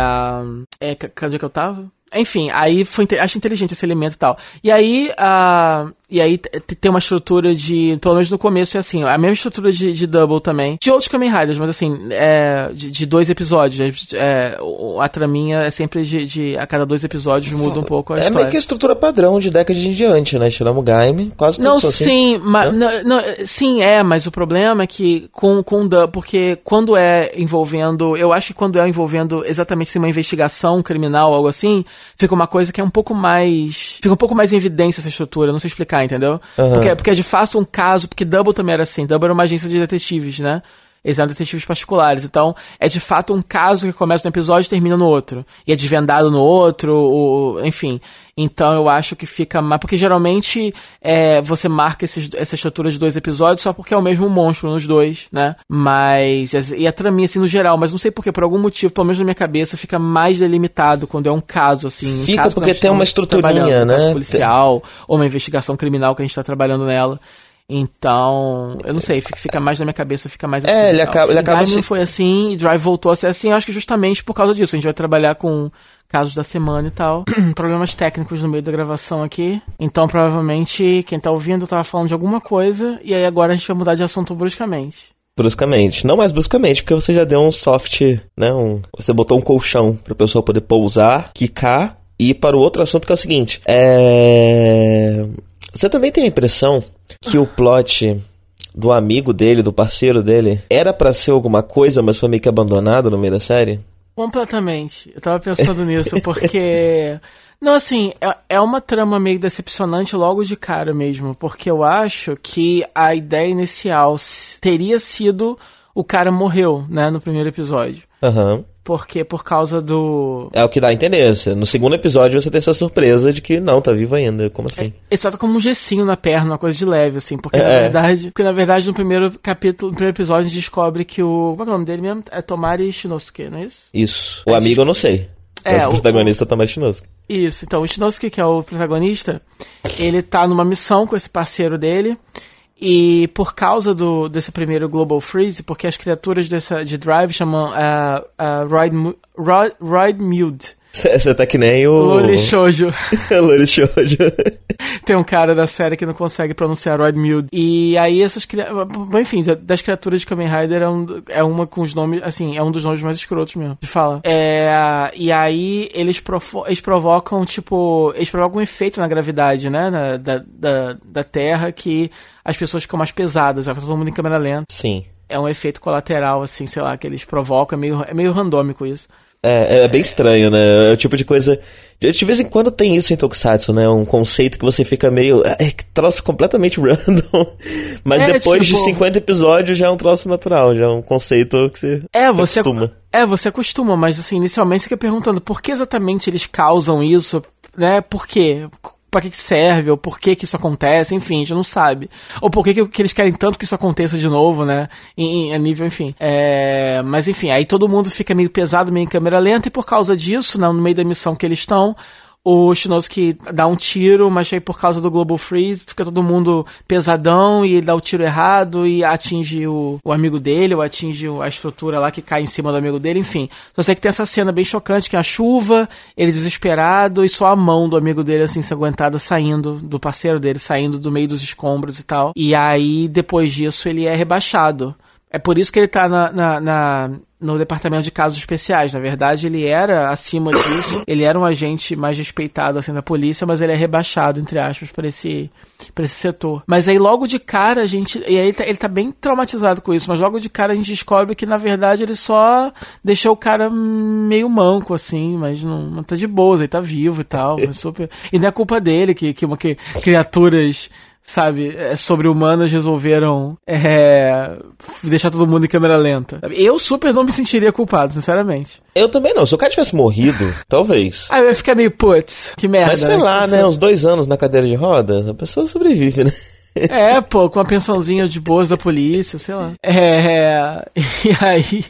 é ca- cadê que eu tava? Enfim, aí foi, acho inteligente esse elemento e tal. E aí, ah, e aí tem uma estrutura de, pelo menos no começo é assim, a mesma estrutura de, de Double também. De outros Kamen Riders, mas assim, é, de, de dois episódios. É, o- a traminha é sempre de, de, a cada dois episódios muda um pouco a É história. meio que a estrutura padrão de década em diante, né? Tiramos o Gaime, quase Não, assim. sim, mas, Hã? não, não, sim, é, mas o problema é que com, com o Dan, porque quando é envolvendo, eu acho que quando é envolvendo exatamente assim, uma investigação criminal, algo assim, fica uma coisa que é um pouco mais, fica um pouco mais em evidência essa estrutura, não sei explicar, entendeu? Aham. Porque, porque é de fato um caso, porque Double também era assim, Double era uma agência de detetives, né? Eles eram detetives particulares, então é de fato um caso que começa no episódio e termina no outro. E é desvendado no outro, o- enfim. Então eu acho que fica mais. Porque geralmente é, você marca esses, essa estrutura de dois episódios só porque é o mesmo monstro nos dois, né? Mas. E a traminha, assim, no geral, mas não sei porque, por algum motivo, pelo menos na minha cabeça, fica mais delimitado quando é um caso, assim. um Fica caso que porque tem uma estruturinha, trabalhando, um caso né? policial, ou uma investigação criminal que a gente tá trabalhando nela. Então, eu não sei, fica, mais na minha cabeça, fica mais É, assim. ele tal. acaba- ele acaba Drive se- não foi assim, e Drive voltou a ser assim, eu acho que justamente por causa disso. A gente vai trabalhar com casos da semana e tal. Problemas técnicos no meio da gravação aqui. Então, provavelmente, quem tá ouvindo tava falando de alguma coisa, e aí agora a gente vai mudar de assunto bruscamente. Bruscamente. Não mais bruscamente, porque você já deu um soft, né? Um, você botou um colchão pra pessoa poder pousar, quicar e ir para o outro assunto que é o seguinte. É. Você também tem a impressão que o plot do amigo dele, do parceiro dele, era pra ser alguma coisa, mas foi meio que abandonado no meio da série? Completamente. Eu tava pensando nisso, porque. Não, assim, é, é uma trama meio decepcionante logo de cara mesmo, porque eu acho que a ideia inicial teria sido o cara morreu, né, no primeiro episódio. Aham. Porque por causa do. É o que dá a entender. No segundo episódio você tem essa surpresa de que não, tá vivo ainda. Como assim? Ele só tá como um gessinho na perna, uma coisa de leve, assim, porque na É. verdade. Porque na verdade no primeiro capítulo, no primeiro episódio, a gente descobre que o. Como é é o nome dele mesmo? É Tomari Shinosuke, não é isso? Isso. O É, amigo eu não sei. É, mas o o- protagonista tá mais chinoso. Isso, então o Shinosuke, que é o protagonista, ele tá numa missão com esse parceiro dele. E por causa do, desse primeiro Global Freeze, porque as criaturas dessa, de Drive chamam uh, uh, Ride, Mu- Ride, Ride Mute. Você tá que nem o. Loli Shoujo. Loli Shoujo. Tem um cara da série que não consegue pronunciar Ride Mute. E aí essas criaturas. Enfim, da- das criaturas de Kamen Rider é, um, é uma com os nomes. Assim, é um dos nomes mais escrotos mesmo. De fala. É, e aí eles, profo- eles provocam, tipo. Eles provocam um efeito na gravidade, né? na- da, da, da Terra que as pessoas ficam mais pesadas. Vai todo mundo em câmera lenta. Sim. É um efeito colateral, assim, sei lá, que eles provocam. É meio, é meio randômico isso. É, é bem estranho, né? É o tipo de coisa. De vez em quando tem isso em Tokusatsu, né? Um conceito que você fica meio. É que troço completamente random. Mas É, depois tipo- de 50 episódios já é um troço natural, já é um conceito que você. É, você acostuma. É, você acostuma, mas assim, inicialmente você fica perguntando por que exatamente eles causam isso, né? Por quê? Pra que que serve? Ou por que que isso acontece? Enfim, a gente não sabe. Ou por que que, eles querem tanto que isso aconteça de novo, né? Em- a nível, enfim. É, mas enfim, aí todo mundo fica meio pesado, meio em câmera lenta, e por causa disso, né, no meio da missão que eles estão, o Shinosuke dá um tiro, mas aí por causa do Global Freeze, fica todo mundo pesadão e ele dá o tiro errado e atinge o, o amigo dele, ou atinge a estrutura lá que cai em cima do amigo dele, enfim. Só sei que tem essa cena bem chocante, que é a chuva, ele desesperado e só a mão do amigo dele assim ensanguentada saindo, do parceiro dele, saindo do meio dos escombros e tal. E aí, depois disso, ele é rebaixado. É por isso que ele tá na, na- na- no departamento de casos especiais. Na verdade, ele era acima disso. Ele era um agente mais respeitado assim da polícia, mas ele é rebaixado, entre aspas, para esse, pra esse setor. Mas aí logo de cara a gente. E aí ele tá, ele tá bem traumatizado com isso, mas logo de cara a gente descobre que, na verdade, ele só deixou o cara meio manco, assim, mas não, não tá de boas, ele tá vivo e tal. mas super... E não é culpa dele que, que, que criaturas sabe, é, sobre-humanas resolveram é, deixar todo mundo em câmera lenta. Eu super não me sentiria culpado, sinceramente. Eu também não. Se o cara tivesse morrido, talvez. Aí eu ia ficar meio, putz, que merda. Mas sei né? lá, né? Uns dois anos na cadeira de roda, a pessoa sobrevive, né? É, pô, com uma pensãozinha de boas da polícia, sei lá. É, e aí...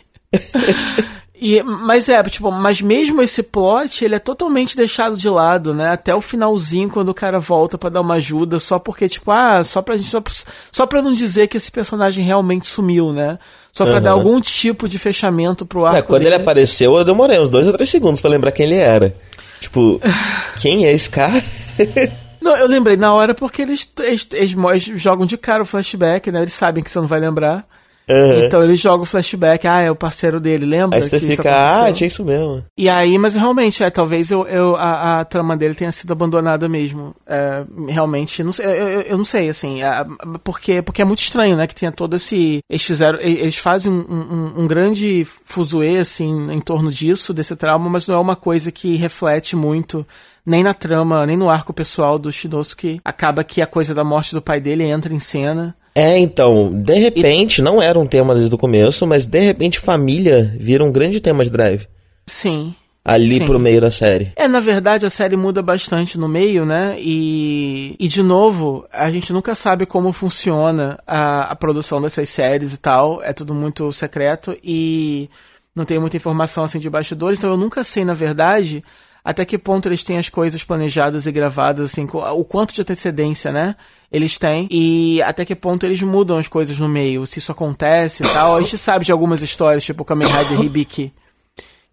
E, mas é, tipo, mas mesmo esse plot, ele é totalmente deixado de lado, né? Até o finalzinho, quando o cara volta pra dar uma ajuda, só porque, tipo, ah, só pra gente. Só, só pra não dizer que esse personagem realmente sumiu, né? Só pra Uhum. dar algum tipo de fechamento pro arco. É, quando dele. ele apareceu, eu demorei uns dois ou três segundos pra lembrar quem ele era. Tipo, quem é esse cara? Não, eu lembrei na hora porque eles, eles, eles jogam de cara o flashback, né? Eles sabem que você não vai lembrar. Uhum. Então eles jogam o flashback, ah, é o parceiro dele, lembra? Aí você que fica, ah, tinha isso mesmo. E aí, mas realmente, é, talvez eu, eu, a, a trama dele tenha sido abandonada mesmo. É, realmente, não sei, eu, eu, eu não sei, assim, é, porque, porque é muito estranho, né, que tenha todo esse... Eles fizeram, eles fazem um, um, um grande fuzuê, assim, em torno disso, desse trauma, mas não é uma coisa que reflete muito nem na trama, nem no arco pessoal do Shinosuke. Acaba que a coisa da morte do pai dele entra em cena. É, então, de repente, não era um tema desde o começo, mas de repente família vira um grande tema de drive. Sim. Ali Sim. pro meio da série. É, na verdade, a série muda bastante no meio, né? E, e de novo, a gente nunca sabe como funciona a, a produção dessas séries e tal. É tudo muito secreto e não tem muita informação assim de bastidores, então eu nunca sei, na verdade, até que ponto eles têm as coisas planejadas e gravadas, assim, o quanto de antecedência, né? Eles têm, e até que ponto eles mudam as coisas no meio, se isso acontece e tal. A gente sabe de algumas histórias, tipo o Kamen Rider Hibiki,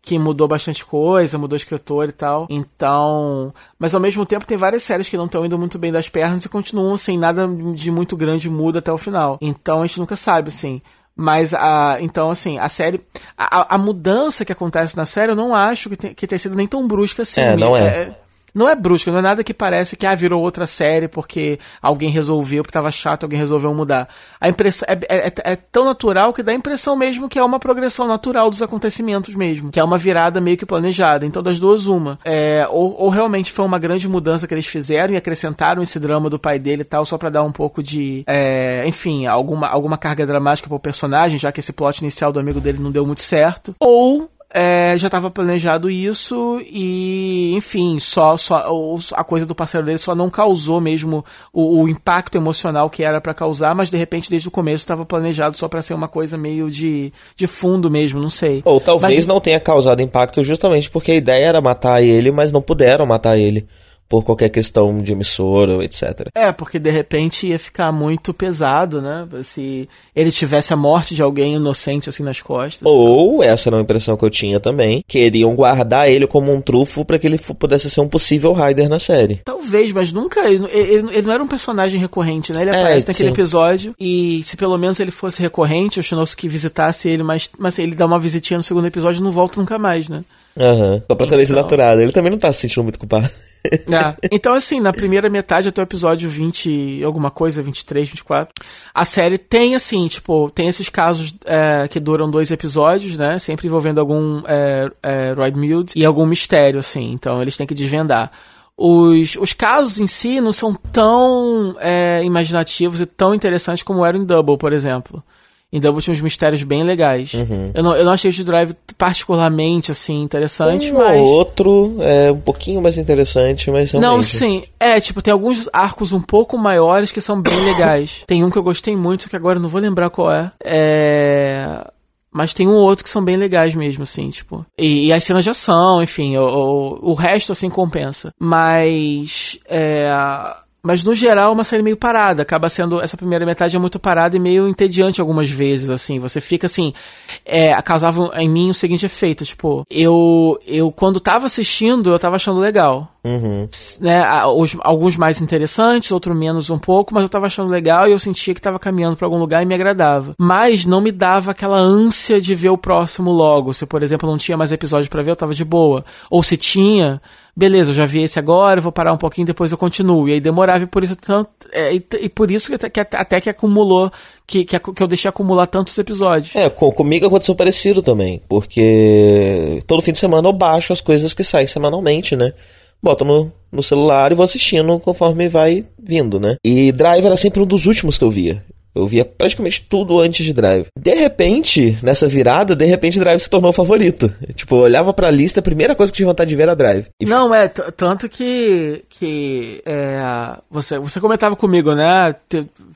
que mudou bastante coisa, mudou escritor e tal. Então. Mas ao mesmo tempo tem várias séries que não estão indo muito bem das pernas e continuam sem nada de muito grande muda até o final. Então a gente nunca sabe, assim. Mas a. Então, assim, a série. A, a mudança que acontece na série eu não acho que, tem, que tenha sido nem tão brusca assim. É, não é. é não é brusca, não é nada que parece que ah, virou outra série porque alguém resolveu, porque tava chato, alguém resolveu mudar. A impressão é, é, é, é, tão natural que dá a impressão mesmo que é uma progressão natural dos acontecimentos mesmo, que é uma virada meio que planejada. Então, das duas, uma. É, ou, ou, realmente foi uma grande mudança que eles fizeram e acrescentaram esse drama do pai dele e tal, só para dar um pouco de, é, enfim, alguma, alguma carga dramática pro personagem, já que esse plot inicial do amigo dele não deu muito certo. Ou é, já estava planejado isso e, enfim, só, só a coisa do parceiro dele só não causou mesmo o, o impacto emocional que era para causar, mas de repente desde o começo estava planejado só para ser uma coisa meio de, de fundo mesmo, não sei. Ou talvez mas... não tenha causado impacto justamente porque a ideia era matar ele, mas não puderam matar ele por qualquer questão de emissora, etc. É, porque de repente ia ficar muito pesado, né? Se ele tivesse a morte de alguém inocente assim nas costas. Ou, essa era uma impressão que eu tinha também, queriam guardar ele como um trufo para que ele pudesse ser um possível Rider na série. Talvez, mas nunca. Ele, ele, ele não era um personagem recorrente, né? Ele é, aparece é, naquele sim. episódio e se pelo menos ele fosse recorrente, o que visitasse ele, mas, mas ele dá uma visitinha no segundo episódio e não volta nunca mais, né? Aham, uhum. completamente então... naturado. Ele também não tá se sentindo muito culpado. É. Então, assim, na primeira metade até o episódio 20, alguma coisa, 23, 24, a série tem, assim, tipo, tem esses casos é, que duram dois episódios, né? Sempre envolvendo algum é, é, Roy Mute e algum mistério, assim. Então, eles têm que desvendar. Os, os casos em si não são tão é, imaginativos e tão interessantes como eram em Double, por exemplo. Em Double tinha uns mistérios bem legais. Uhum. Eu, não, eu não achei o Drive particularmente, assim, interessante, um mas... outro é um pouquinho mais interessante, mas realmente... Não, sim. É, tipo, tem alguns arcos um pouco maiores que são bem legais. tem um que eu gostei muito, que agora eu não vou lembrar qual é. É... Mas tem um outro que são bem legais mesmo, assim, tipo. E, e as cenas de ação, enfim, o, o, o resto, assim, compensa. Mas. É mas no geral é uma série meio parada. Acaba sendo. Essa primeira metade é muito parada e meio entediante algumas vezes, assim. Você fica assim. É, causava em mim o seguinte efeito: tipo, eu. Eu, quando tava assistindo, eu tava achando legal. Uhum. Né, alguns mais interessantes, outros menos um pouco, mas eu tava achando legal e eu sentia que tava caminhando para algum lugar e me agradava. Mas não me dava aquela ânsia de ver o próximo logo. Se, por exemplo, não tinha mais episódio para ver, eu tava de boa. Ou se tinha, beleza, eu já vi esse agora, vou parar um pouquinho, depois eu continuo. E aí demorava e por isso tanto, é, e, e, por isso que até que, até que acumulou, que, que, que, eu deixei acumular tantos episódios. É, com, comigo aconteceu parecido também, porque todo fim de semana eu baixo as coisas que saem semanalmente, né? Boto no, no celular e vou assistindo conforme vai vindo, né? E Drive era sempre um dos últimos que eu via. Eu via praticamente tudo antes de Drive. De repente, nessa virada, de repente Drive se tornou favorito. Tipo, eu olhava pra lista, a primeira coisa que eu tinha vontade de ver era Drive. E Não, é, tanto que, que é, você, você comentava comigo, né?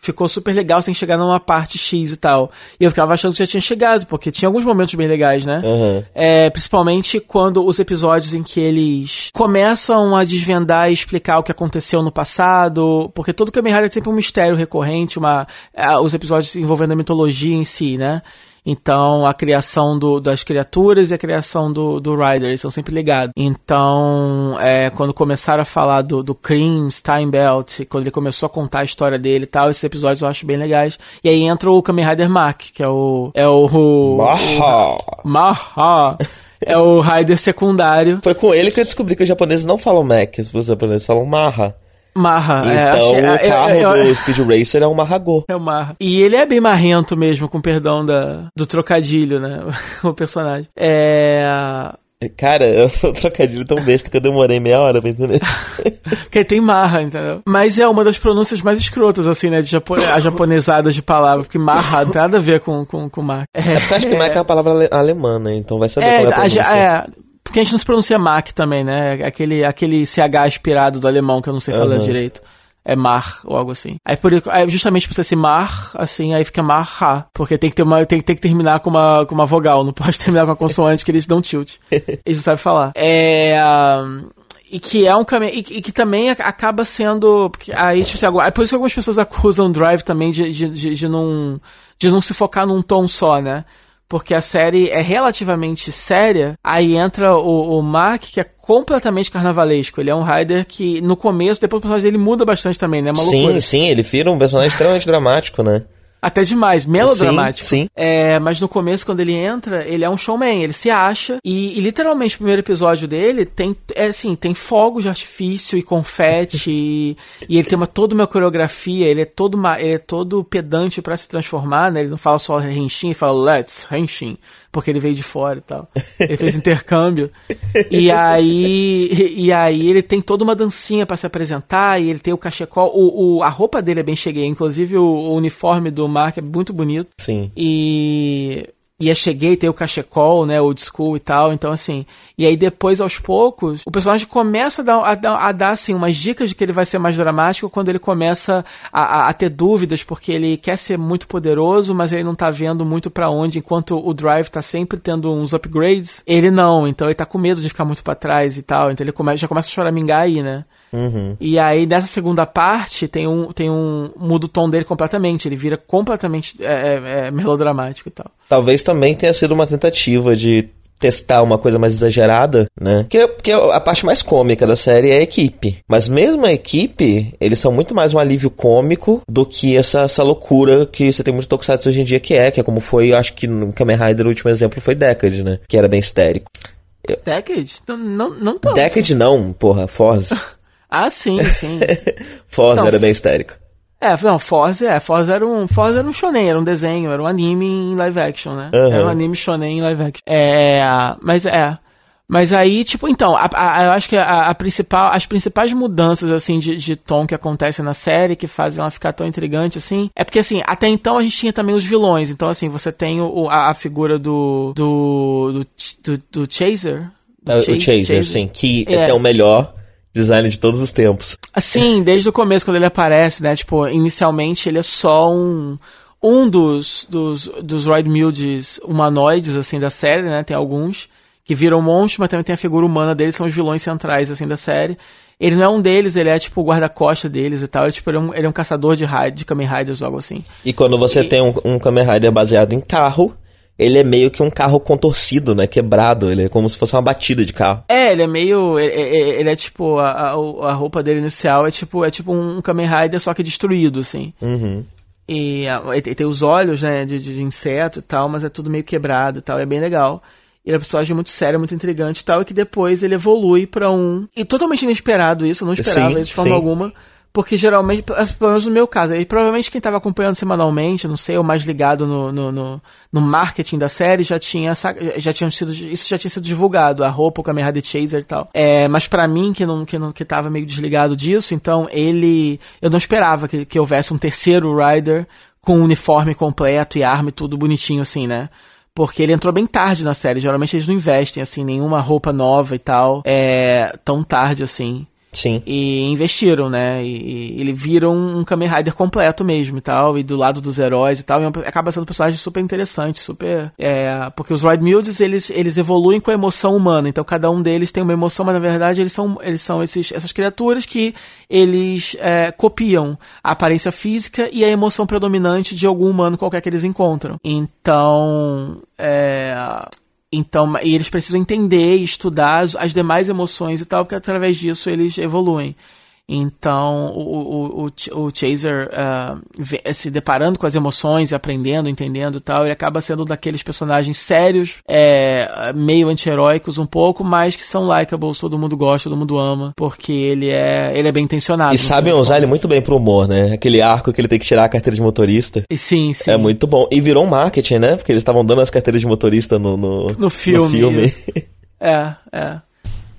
Ficou super legal sem chegar numa parte X e tal. E eu ficava achando que já tinha chegado, porque tinha alguns momentos bem legais, né? Uhum. É, principalmente quando os episódios em que eles começam a desvendar e explicar o que aconteceu no passado, porque todo Kamen Rider é sempre um mistério recorrente, uma os episódios envolvendo a mitologia em si, né? Então, a criação do, das criaturas e a criação do, do Rider, eles são sempre ligados. Então, é, quando começaram a falar do, do Cream, Steinbelt, quando ele começou a contar a história dele e tal, esses episódios eu acho bem legais. E aí entra o Kamen Rider Mark, que é o... É o... o Maha! Maha! É o Rider secundário. Foi com ele que eu descobri que os japoneses não falam Mac, os japoneses falam Maha. Marra, então, é. Então, o carro eu, eu, do Speed Racer é um Marragô. É o Marra. E ele é bem marrento mesmo, com perdão da, do trocadilho, né? o personagem. É... Cara, é um trocadilho tão besta que eu demorei meia hora pra entender. Porque tem marra, entendeu? Mas é uma das pronúncias mais escrotas, assim, né? De japo a japonesada de palavra, porque marra não tem nada a ver com, com, com marca. É, é porque acho que marca é a palavra alemã, né? Então vai saber é, qual é a pronúncia. é, porque a gente não se pronuncia Mac também, né? Aquele, aquele CH aspirado do alemão que eu não sei falar uhum. direito. É mar ou algo assim. Aí por aí, justamente por ser esse mar, assim, aí fica mar Porque tem que ter uma. Tem, tem que terminar com uma, com uma vogal, não pode terminar com a consoante que eles dão tilt. Eles não sabem falar. É. Um, e que é um caminho. E, e, que também acaba sendo. Aí, tipo, assim, é por isso que algumas pessoas acusam o Drive também de, de, de, de, não, de não se focar num tom só, né? Porque a série é relativamente séria, aí entra o, o Mark, que é completamente carnavalesco. Ele é um rider que, no começo, depois o personagem dele muda bastante também, né? É uma sim, sim, ele vira um personagem extremamente dramático, né? Até demais, melodramático. Sim, sim. É, mas no começo, quando ele entra, ele é um showman, ele se acha. E, e literalmente, o primeiro episódio dele tem, é assim, tem fogos de artifício e confete. e, e, ele tem uma, toda uma coreografia, ele é todo, uma, ele é todo pedante para se transformar, né? Ele não fala só Henshin, ele fala Let's Henshin porque ele veio de fora e tal. Ele fez intercâmbio. E aí, e aí ele tem toda uma dancinha para se apresentar e ele tem o cachecol. O, o, a roupa dele é bem cheguei, inclusive o, o uniforme do Mark é muito bonito. Sim. E e eu cheguei, tem o cachecol, né, old school e tal, então assim, e aí depois aos poucos, o personagem começa a dar, a dar, a dar assim, umas dicas de que ele vai ser mais dramático quando ele começa a, a, a ter dúvidas, porque ele quer ser muito poderoso, mas ele não tá vendo muito para onde, enquanto o Drive tá sempre tendo uns upgrades, ele não, então ele tá com medo de ficar muito para trás e tal, então ele come, já começa a choramingar aí, né. Uhum. E aí, nessa segunda parte, tem um, tem um. muda o tom dele completamente. Ele vira completamente é, é, é, melodramático e tal. Talvez também tenha sido uma tentativa de testar uma coisa mais exagerada, né? Que, que a parte mais cômica da série é a equipe. Mas mesmo a equipe, eles são muito mais um alívio cômico do que essa, essa loucura que você tem muito tokusatsu hoje em dia que é, que é como foi, acho que no Kamen Rider o último exemplo foi Decade, né? Que era bem histérico. Decade? Não, não, não tanto. Decade não, porra, Forza. Ah, sim, sim. Forza então, era bem histérico. É, não, Forza, é, Forza era um, Forza era um shonen, era um desenho, era um anime em live action, né? Uhum. Era um anime shonen em live action. É, mas é, mas aí, tipo, então, a, a, eu acho que a, a, principal, as principais mudanças, assim, de, de tom que acontecem na série, que fazem ela ficar tão intrigante, assim, é porque, assim, até então a gente tinha também os vilões. Então, assim, você tem o, a, figura do do, do, do, do Chaser. Do é, Chase, o Chaser, Chaser, sim, que é, é o melhor design de todos os tempos. Assim, desde o começo, quando ele aparece, né? Tipo, inicialmente ele é só um. Um dos, dos, dos Ride Mildes humanoides, assim, da série, né? Tem alguns que viram monstros, mas também tem a figura humana deles, são os vilões centrais, assim, da série. Ele não é um deles, ele é tipo o guarda-costa deles e tal. Ele, tipo, ele, é um, ele é um caçador de, de Kamen Riders ou algo assim. E quando você e... tem um, um Kamen Rider baseado em carro, ele é meio que um carro contorcido, né? Quebrado. Ele é como se fosse uma batida de carro. É, ele é meio. Ele, ele é tipo. A, a, a, roupa dele inicial é tipo, é tipo um Kamen Rider, só que destruído, assim. Uhum. E, e, tem os olhos, né? De, de, inseto e tal, mas é tudo meio quebrado e tal. É bem legal. Ele é um personagem muito sério, muito intrigante e tal, e que depois ele evolui para um. E totalmente inesperado isso, eu não esperava sim, isso de forma sim. alguma porque geralmente, pelo menos no meu caso, e provavelmente quem estava acompanhando semanalmente, não sei, ou mais ligado no, no, no, no, marketing da série, já tinha, já tinha sido, isso já tinha sido divulgado, a roupa, o Kamen Rider Chaser e tal. É, mas para mim, que não, que não, que tava meio desligado disso, então ele, eu não esperava que, que houvesse um terceiro Rider com uniforme completo e arma e tudo bonitinho assim, né? porque ele entrou bem tarde na série. Geralmente eles não investem, assim, nenhuma roupa nova e tal, é, tão tarde assim. Sim. E investiram, né? E, e ele vira um, um Kamen Rider completo mesmo e tal, e do lado dos heróis e tal, e acaba sendo um personagem super interessante, super... É, porque os Ride Milds, eles, eles evoluem com a emoção humana, então cada um deles tem uma emoção, mas na verdade eles são, eles são esses, essas criaturas que eles é, copiam a aparência física e a emoção predominante de algum humano qualquer que eles encontram. Então... É, então, e eles precisam entender e estudar as, as demais emoções e tal, porque através disso eles evoluem. Então, o, o, o, o Chaser uh, se deparando com as emoções, aprendendo, entendendo e tal, ele acaba sendo daqueles personagens sérios, é, meio anti-heróicos um pouco, mas que são likeables, todo mundo gosta, todo mundo ama, porque ele é, ele é bem intencionado. E sabem usar ele muito bem pro humor, né? Aquele arco que ele tem que tirar a carteira de motorista. E sim, sim. É muito bom. E virou um marketing, né? Porque eles estavam dando as carteiras de motorista no, no, no filme. No filme. É, é.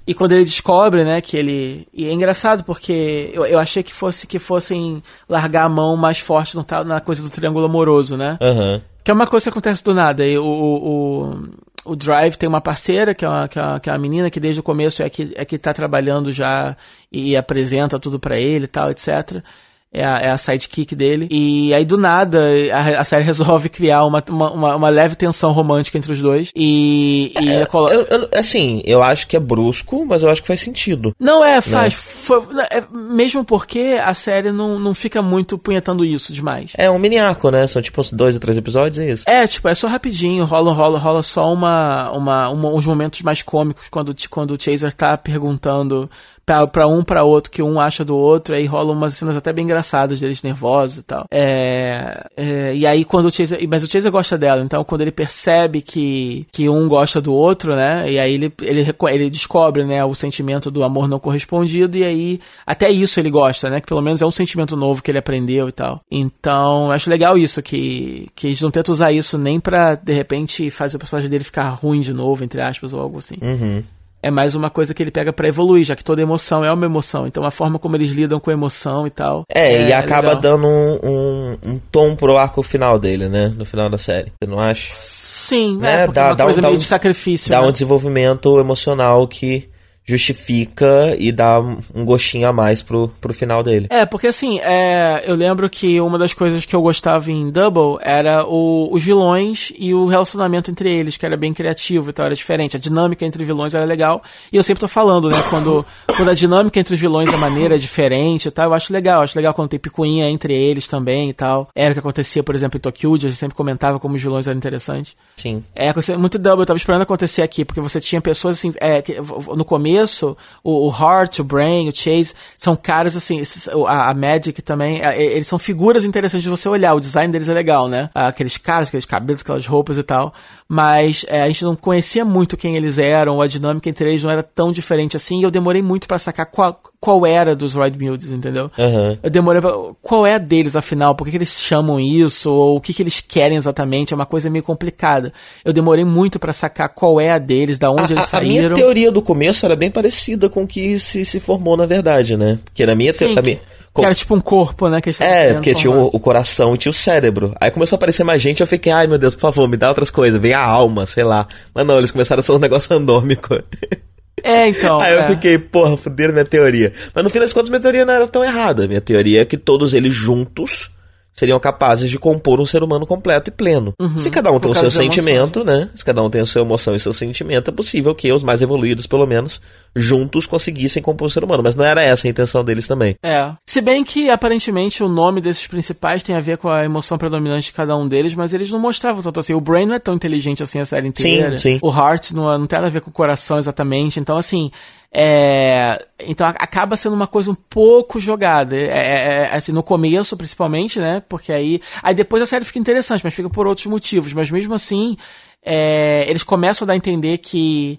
E quando ele descobre, né, que ele. E é engraçado porque eu, eu achei que fosse que fossem largar a mão mais forte no, na coisa do triângulo amoroso, né? Uhum. Que é uma coisa que acontece do nada. E o, o, o Drive tem uma parceira, que é uma, que é uma, que é uma menina que desde o começo é que, é que tá trabalhando já e apresenta tudo para ele e tal, etc é a, é a sidekick dele. E aí, do nada, a, a série resolve criar uma, uma, uma, leve tensão romântica entre os dois. E. e é, colo... eu, eu, assim, eu acho que é brusco, mas eu acho que faz sentido. Não é, faz. Né? Foi, é, mesmo porque a série não, não fica muito punhetando isso demais. É um mini arco, né? São tipo uns dois ou três episódios, é isso? É, tipo, é só rapidinho. Rola, rola, rola só uma, uma, uma uns momentos mais cômicos quando, quando o Chaser tá perguntando para um para outro que um acha do outro, aí rolam umas cenas até bem engraçadas deles nervosos e tal. É, é, e aí quando o Chaser, mas o Chaser gosta dela, então quando ele percebe que, que um gosta do outro, né, e aí ele, ele, ele descobre, né, o sentimento do amor não correspondido e aí até isso ele gosta, né, que pelo menos é um sentimento novo que ele aprendeu e tal. Então, acho legal isso, que, que eles não tentam usar isso nem pra, de repente, fazer o personagem dele ficar ruim de novo, entre aspas, ou algo assim. Uhum é mais uma coisa que ele pega para evoluir, já que toda emoção é uma emoção. Então a forma como eles lidam com a emoção e tal. É, é e acaba legal. dando um, um, um, tom pro arco final dele, né? No final da série. Você não acha? Sim, é, é porque dá, é uma coisa meio um, de sacrifício. Dá né? um desenvolvimento emocional que justifica e dá um gostinho a mais pro, pro final dele. É, porque assim, é, eu lembro que uma das coisas que eu gostava em Double era o, os vilões e o relacionamento entre eles, que era bem criativo, então era diferente. A dinâmica entre vilões era legal. E eu sempre tô falando, né, quando, quando a dinâmica entre os vilões da maneira é diferente e tal, eu acho legal. Eu acho legal quando tem picuinha entre eles também e tal. Era o que acontecia, por exemplo, em Tokyo, a gente sempre comentava como os vilões eram interessantes. Sim. É, muito Double, eu tava esperando acontecer aqui, porque você tinha pessoas assim, é, que, no começo o, o Heart, o Brain, o Chase, são caras assim, a, a Magic também, eles são figuras interessantes de você olhar, o design deles é legal, né? Aqueles caras, aqueles cabelos, aquelas roupas e tal mas é, a gente não conhecia muito quem eles eram, a dinâmica entre eles não era tão diferente assim, e eu demorei muito para sacar qual, qual era dos Ride Mules, entendeu? Uhum. Eu demorei pra, qual é a deles, afinal, por que, que, eles chamam isso, ou o que, que eles querem exatamente, é uma coisa meio complicada. Eu demorei muito para sacar qual é a deles, da onde a, eles saíram. A minha teoria do começo era bem parecida com o que se, se formou na verdade, né? Porque na minha teoria... Que era tipo um corpo, né? Que é, porque tinha o, o, coração e tinha o cérebro. Aí começou a aparecer mais gente, eu fiquei, ai meu Deus, por favor, me dá outras coisas. Vem a alma, sei lá. Mas não, eles começaram a ser um negócio andômico. É, então. Aí é. eu fiquei, porra, fuderam minha teoria. Mas no fim das contas, minha teoria não era tão errada. Minha teoria é que todos eles juntos seriam capazes de compor um ser humano completo e pleno. Uhum, Se cada um tem o seu sentimento, né? Se cada um tem a sua emoção e seu sentimento, é possível que os mais evoluídos, pelo menos, juntos conseguissem compor um ser humano. Mas não era essa a intenção deles também. É. Se bem que, aparentemente, o nome desses principais tem a ver com a emoção predominante de cada um deles, mas eles não mostravam tanto assim. O Brain não é tão inteligente assim a série inteira. Sim, sim. O Heart não, não tem nada a ver com o coração exatamente. Então, assim, é, então acaba sendo uma coisa um pouco jogada. É, é, é, assim, no começo, principalmente, né? Porque aí. Aí depois a série fica interessante, mas fica por outros motivos. Mas mesmo assim, é, eles começam a dar a entender que.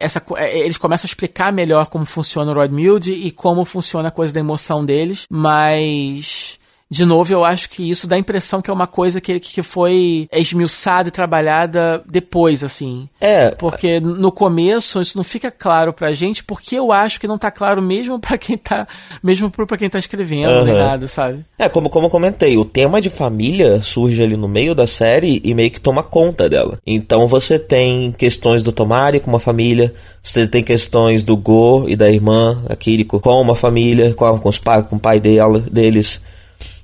Essa, é, eles começam a explicar melhor como funciona o Rod Milde e como funciona a coisa da emoção deles, mas de novo, eu acho que isso dá a impressão que é uma coisa que, que foi esmiuçada e trabalhada depois, assim. É. Porque no começo isso não fica claro pra gente, porque eu acho que não tá claro mesmo para quem tá. Mesmo pra quem tá escrevendo, uhum. nem nada, sabe? É, como, como eu comentei, o tema de família surge ali no meio da série e meio que toma conta dela. Então você tem questões do Tomari com uma família, você tem questões do Go e da irmã, a Kiriko, com uma família, com, com os pais, com o pai dela, deles.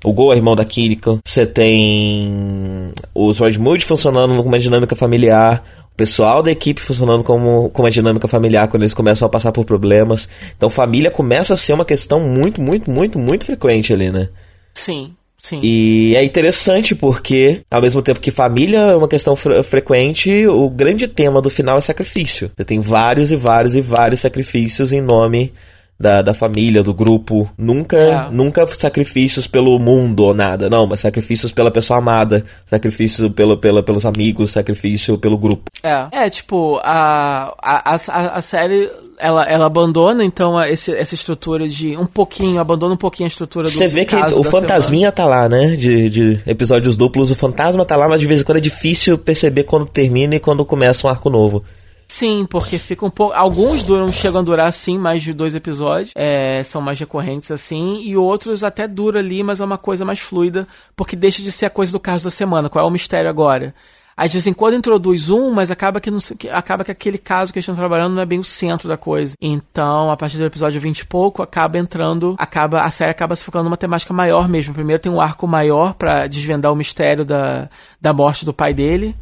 O Gol é irmão da Kiriko. Você tem os Rodmood funcionando com uma dinâmica familiar. O pessoal da equipe funcionando como, como uma dinâmica familiar quando eles começam a passar por problemas. Então família começa a ser uma questão muito, muito, muito, muito frequente ali, né? Sim. Sim. E é interessante porque, ao mesmo tempo que família é uma questão fre frequente, o grande tema do final é sacrifício. Você tem vários e vários e vários sacrifícios em nome da, da família, do grupo. Nunca, é. nunca sacrifícios pelo mundo ou nada, não, mas sacrifícios pela pessoa amada, sacrifício pelo, pela, pelos amigos, sacrifício pelo grupo. É, é tipo, a, a, a, a série ela, ela abandona então esse, essa estrutura de um pouquinho, abandona um pouquinho a estrutura do Você vê que o fantasminha semana. tá lá, né? De, de episódios duplos, o fantasma tá lá, mas de vez em quando é difícil perceber quando termina e quando começa um arco novo. Sim, porque fica um pouco. Alguns duram, chegam a durar sim mais de dois episódios, é, são mais recorrentes assim, e outros até dura ali, mas é uma coisa mais fluida, porque deixa de ser a coisa do caso da semana. Qual é o mistério agora? Aí de vez em quando introduz um, mas acaba que, não, que acaba que aquele caso que eles estão trabalhando não é bem o centro da coisa. Então, a partir do episódio 20 e pouco, acaba entrando, acaba a série acaba se focando numa temática maior mesmo. Primeiro tem um arco maior para desvendar o mistério da, da morte do pai dele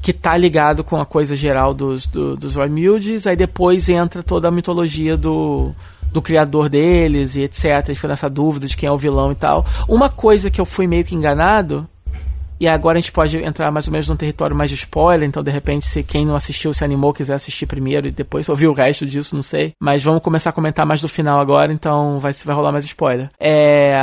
que tá ligado com a coisa geral dos, do, dos Roy Mildes, aí depois entra toda a mitologia do, do criador deles e etc. Eles ficam nessa dúvida de quem é o vilão e tal. Uma coisa que eu fui meio que enganado, e agora a gente pode entrar mais ou menos num território mais de spoiler, então de repente, se quem não assistiu, se animou, quiser assistir primeiro e depois ouvir o resto disso, não sei. Mas vamos começar a comentar mais do final agora, então vai, vai rolar mais spoiler. É,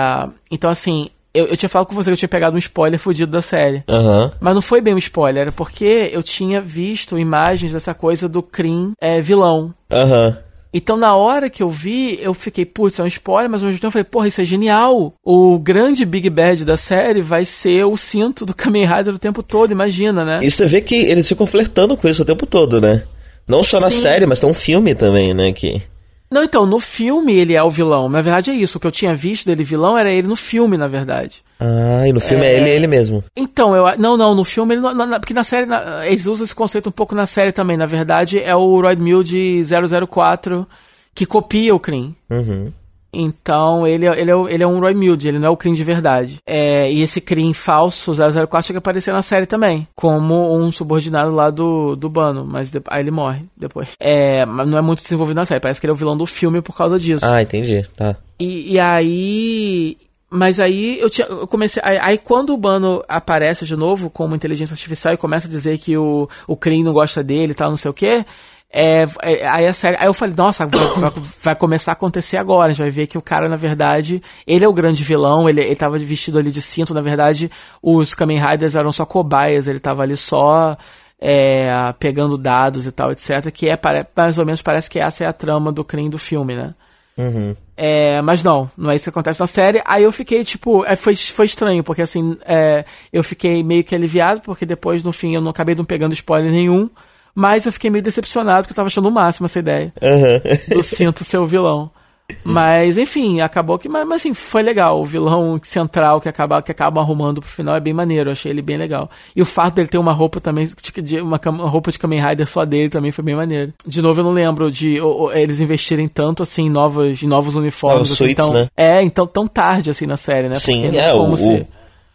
então assim, eu, eu, tinha falado com você que eu tinha pegado um spoiler fudido da série. Uhum. Mas não foi bem um spoiler, era porque eu tinha visto imagens dessa coisa do Krim é, vilão. Aham. Uhum. Então, na hora que eu vi, eu fiquei, putz, é um spoiler, mas ao mesmo tempo eu falei, porra, isso é genial. O grande Big Bad da série vai ser o cinto do Kamen Rider o tempo todo, imagina, né? E você vê que eles ficam flertando com isso o tempo todo, né? Não só na série, mas tem um filme também, né? Que... Não, então, no filme ele é o vilão. Na verdade é isso. O que eu tinha visto dele vilão era ele no filme, na verdade. Ah, e no filme é, é ele ele mesmo. Então, eu. Não, não, no filme ele. Não, porque na série. Na, eles usam esse conceito um pouco na série também. Na verdade, é o Royd Mill de 004 que copia o Krim. Uhum. Então, ele, ele, é, ele é um Roy Milde, ele não é o Krim de verdade. É, e esse Krim falso, 004, chega a aparecer na série também. Como um subordinado lá do, do Bano. Mas de, aí ele morre depois. É, mas não é muito desenvolvido na série. Parece que ele é o vilão do filme por causa disso. Ah, entendi. Tá. E, e aí. Mas aí eu, tinha, eu comecei. Aí, aí, quando o Bano aparece de novo como inteligência artificial e começa a dizer que o, o Krim não gosta dele e tal, não sei o quê. É, é, aí a série, aí eu falei, nossa, vai, vai, começar a acontecer agora. A gente vai ver que o cara, na verdade, ele é o grande vilão, ele, ele tava vestido ali de cinto, na verdade, os Kamen Riders eram só cobaias, ele tava ali só é, pegando dados e tal, etc. Que é, mais ou menos, parece que essa é a trama do crime do filme, né? Uhum. É, mas não, não é isso que acontece na série. Aí eu fiquei, tipo, é, foi, foi estranho, porque assim, é, eu fiquei meio que aliviado, porque depois, no fim, eu não acabei não pegando spoiler nenhum. Mas eu fiquei meio decepcionado porque eu tava achando o máximo essa ideia. Uhum. Do cinto ser o vilão. Mas, enfim, acabou que. Mas, mas, assim, foi legal. O vilão central que acaba, que acaba arrumando pro final é bem maneiro. Eu achei ele bem legal. E o fato dele ter uma roupa também, de, uma, uma roupa de Kamen Rider só dele também foi bem maneiro. De novo, eu não lembro de ou, ou, eles investirem tanto, assim, em novos, em novos uniformes. assim, suítes, então, né? É, então tão tarde, assim, na série, né? Sim, Porque é, como o, se...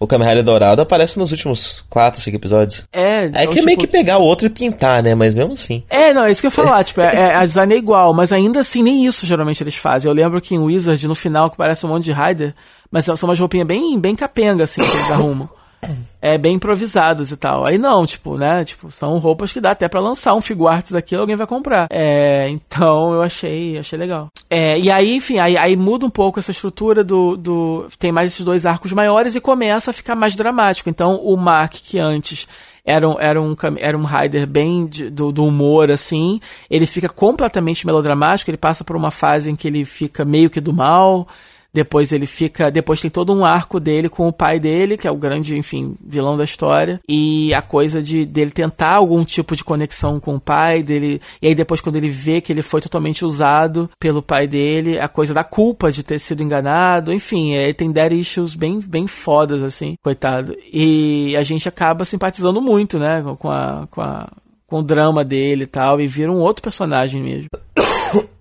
O Kamen Rider Dourado aparece nos últimos 4, 5 episódios. É, É então, que é meio tipo- que pegar o outro e pintar, né? Mas mesmo assim. É, não, é isso que eu ia falar, tipo, é, é- a design é igual, mas ainda assim nem isso geralmente eles fazem. Eu lembro que em Wizard, no final, que parece um monte de Rider, mas são umas roupinhas bem, bem capenga, assim, que eles arrumam. É, bem improvisadas e tal. Aí não, tipo, né, tipo, são roupas que dá até pra lançar um figuartes aqui, alguém vai comprar. É, então eu achei, achei legal. É, e aí, enfim, aí, aí muda um pouco essa estrutura do, do... Tem mais esses dois arcos maiores e começa a ficar mais dramático. Então o Mark, que antes era um, era um, era um rider bem de- do, do humor, assim. Ele fica completamente melodramático, ele passa por uma fase em que ele fica meio que do mal. Depois ele fica. Depois tem todo um arco dele com o pai dele, que é o grande, enfim, vilão da história. E a coisa de dele tentar algum tipo de conexão com o pai dele. E aí depois, quando ele vê que ele foi totalmente usado pelo pai dele, a coisa da culpa de ter sido enganado. Enfim, é, tem dead issues bem, bem fodas, assim, coitado. E a gente acaba simpatizando muito, né? Com a. Com a com o drama dele e tal, e vira um outro personagem mesmo.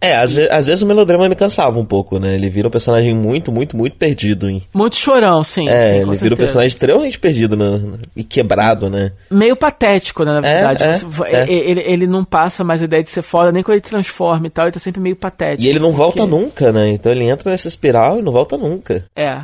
É, às, ve às vezes o melodrama me cansava um pouco, né? Ele vira um personagem muito, muito, muito perdido. Em... Muito chorão, sim. É, sim, ele com vira um certeza. personagem extremamente perdido né? e quebrado, né? meio patético, né, na verdade. é, Você- é. Ele, ele não passa mais a ideia de ser foda, nem quando ele transforma e tal, ele tá sempre meio patético. E ele não volta porque- nunca, né? Então ele entra nessa espiral e não volta nunca. É,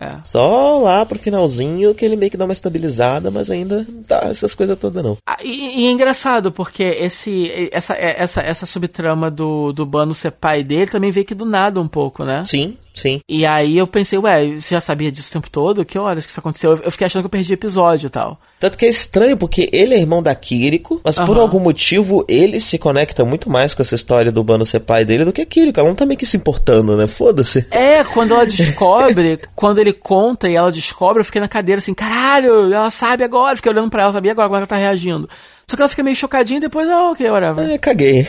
é. Só lá pro finalzinho que ele meio que dá uma estabilizada, mas ainda não tá essas coisas todas não. Ah, E, e é engraçado, porque esse, essa, essa, essa subtrama do, do Bano ser pai dele também veio aqui do nada um pouco, né? Sim, sim. E aí eu pensei, ué, você já sabia disso o tempo todo? Que horas que isso aconteceu? Eu fiquei achando que eu perdi episódio e tal. Tanto que é estranho, porque ele é irmão da Kiriko, mas por Aham. algum motivo ele se conecta muito mais com essa história do Bano ser pai dele do que a Kiriko. Ela não tá meio que se importando, né? Foda-se. É, quando ela descobre, quando ele conta e ela descobre, eu fiquei na cadeira assim, caralho, ela sabe agora. Fiquei olhando pra ela, sabia agora como ela tá reagindo. Só que ela fica meio chocadinha e depois, ah, ok, whatever. É, caguei.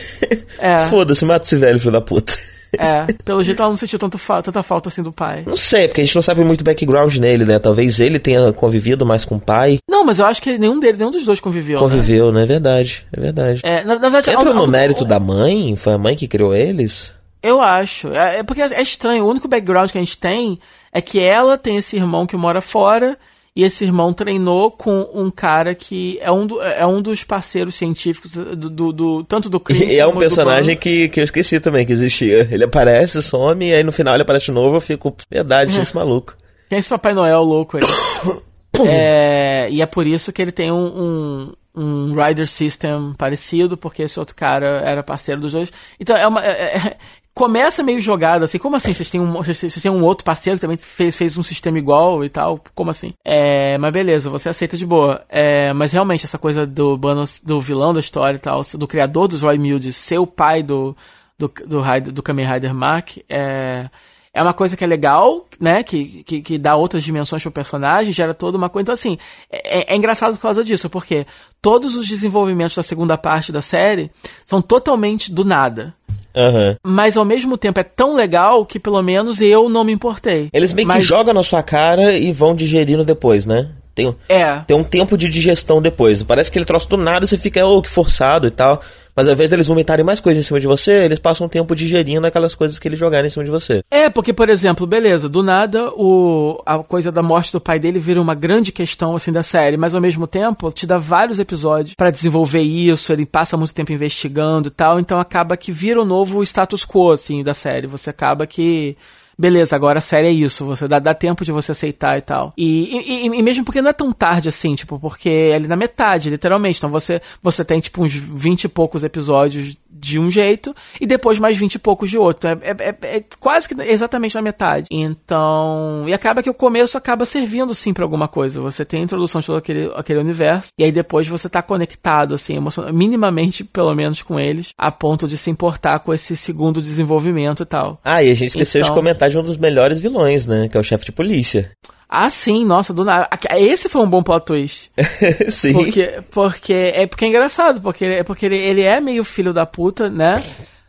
É. Foda-se, mata esse velho, filho da puta. É, pelo jeito ela não sentiu tanto fa tanta falta assim do pai. Não sei, porque a gente não sabe muito background nele, né? Talvez ele tenha convivido mais com o pai. Não, mas eu acho que nenhum deles, nenhum dos dois conviveu. Conviveu, né? É verdade, é verdade. É, na, na verdade, Entra ao- no ao- mérito da mãe? Foi a mãe que criou eles? Eu acho. É, é porque é estranho. O único background que a gente tem é que ela tem esse irmão que mora fora. E esse irmão treinou com um cara que é um, do- é um dos parceiros científicos do, do- do- tanto do crime E é um personagem que, que eu esqueci também que existia. Ele aparece, some, e aí no final ele aparece de novo, eu fico, verdade, tinha esse maluco. Tem esse Papai Noel louco aí. É, e é por isso que ele tem um, um, um Rider System parecido, porque esse outro cara era parceiro dos dois. Então é uma. é- é- começa meio jogado, assim, como assim? Vocês têm um, vocês, têm um outro parceiro que também fez, fez um sistema igual e tal? Como assim? É, mas beleza, você aceita de boa. É, mas realmente, essa coisa do, do vilão da história e tal, do criador dos Roy Milde ser o pai do, do, do, do Kamen Rider Mark, é. É uma coisa que é legal, né? Que, que, que dá outras dimensões pro personagem, gera toda uma coisa. Então, assim, é, é engraçado por causa disso, porque todos os desenvolvimentos da segunda parte da série são totalmente do nada. Aham. Mas ao mesmo tempo é tão legal que pelo menos eu não me importei. Eles meio que Mas- jogam na sua cara e vão digerindo depois, né? Tem, É. tem um tempo de digestão depois. Parece que ele troço do nada e você fica, oh, que forçado e tal. Mas ao invés deles vomitarem mais coisas em cima de você, eles passam um tempo digerindo aquelas coisas que eles jogaram em cima de você. É, porque, por exemplo, beleza, do nada o, a coisa da morte do pai dele vira uma grande questão, assim, da série, mas ao mesmo tempo te dá vários episódios pra desenvolver isso, ele passa muito tempo investigando e tal, então acaba que vira o novo status quo, assim, da série. Você acaba que. Beleza, agora a série é isso, você dá, dá tempo de você aceitar e tal. E, e, e- mesmo porque não é tão tarde assim, tipo, porque é ali na metade, literalmente. Então você, você tem, tipo, uns 20 e poucos episódios de um jeito e depois mais 20 e poucos de outro. É, é- é- é quase que exatamente na metade. Então. E acaba que o começo acaba servindo sim pra alguma coisa. Você tem a introdução de todo aquele, aquele universo e aí depois você tá conectado, assim, emocion- minimamente, pelo menos, com eles, a ponto de se importar com esse segundo desenvolvimento e tal. Ah, e a gente esqueceu de Então- comentar de um dos melhores vilões, né? Que é o chefe de polícia. Ah, sim, nossa, do nada. Esse foi um bom plot twist. Sim. Porque, porque, é porque é engraçado, porque, ele- é porque ele, ele é meio filho da puta, né?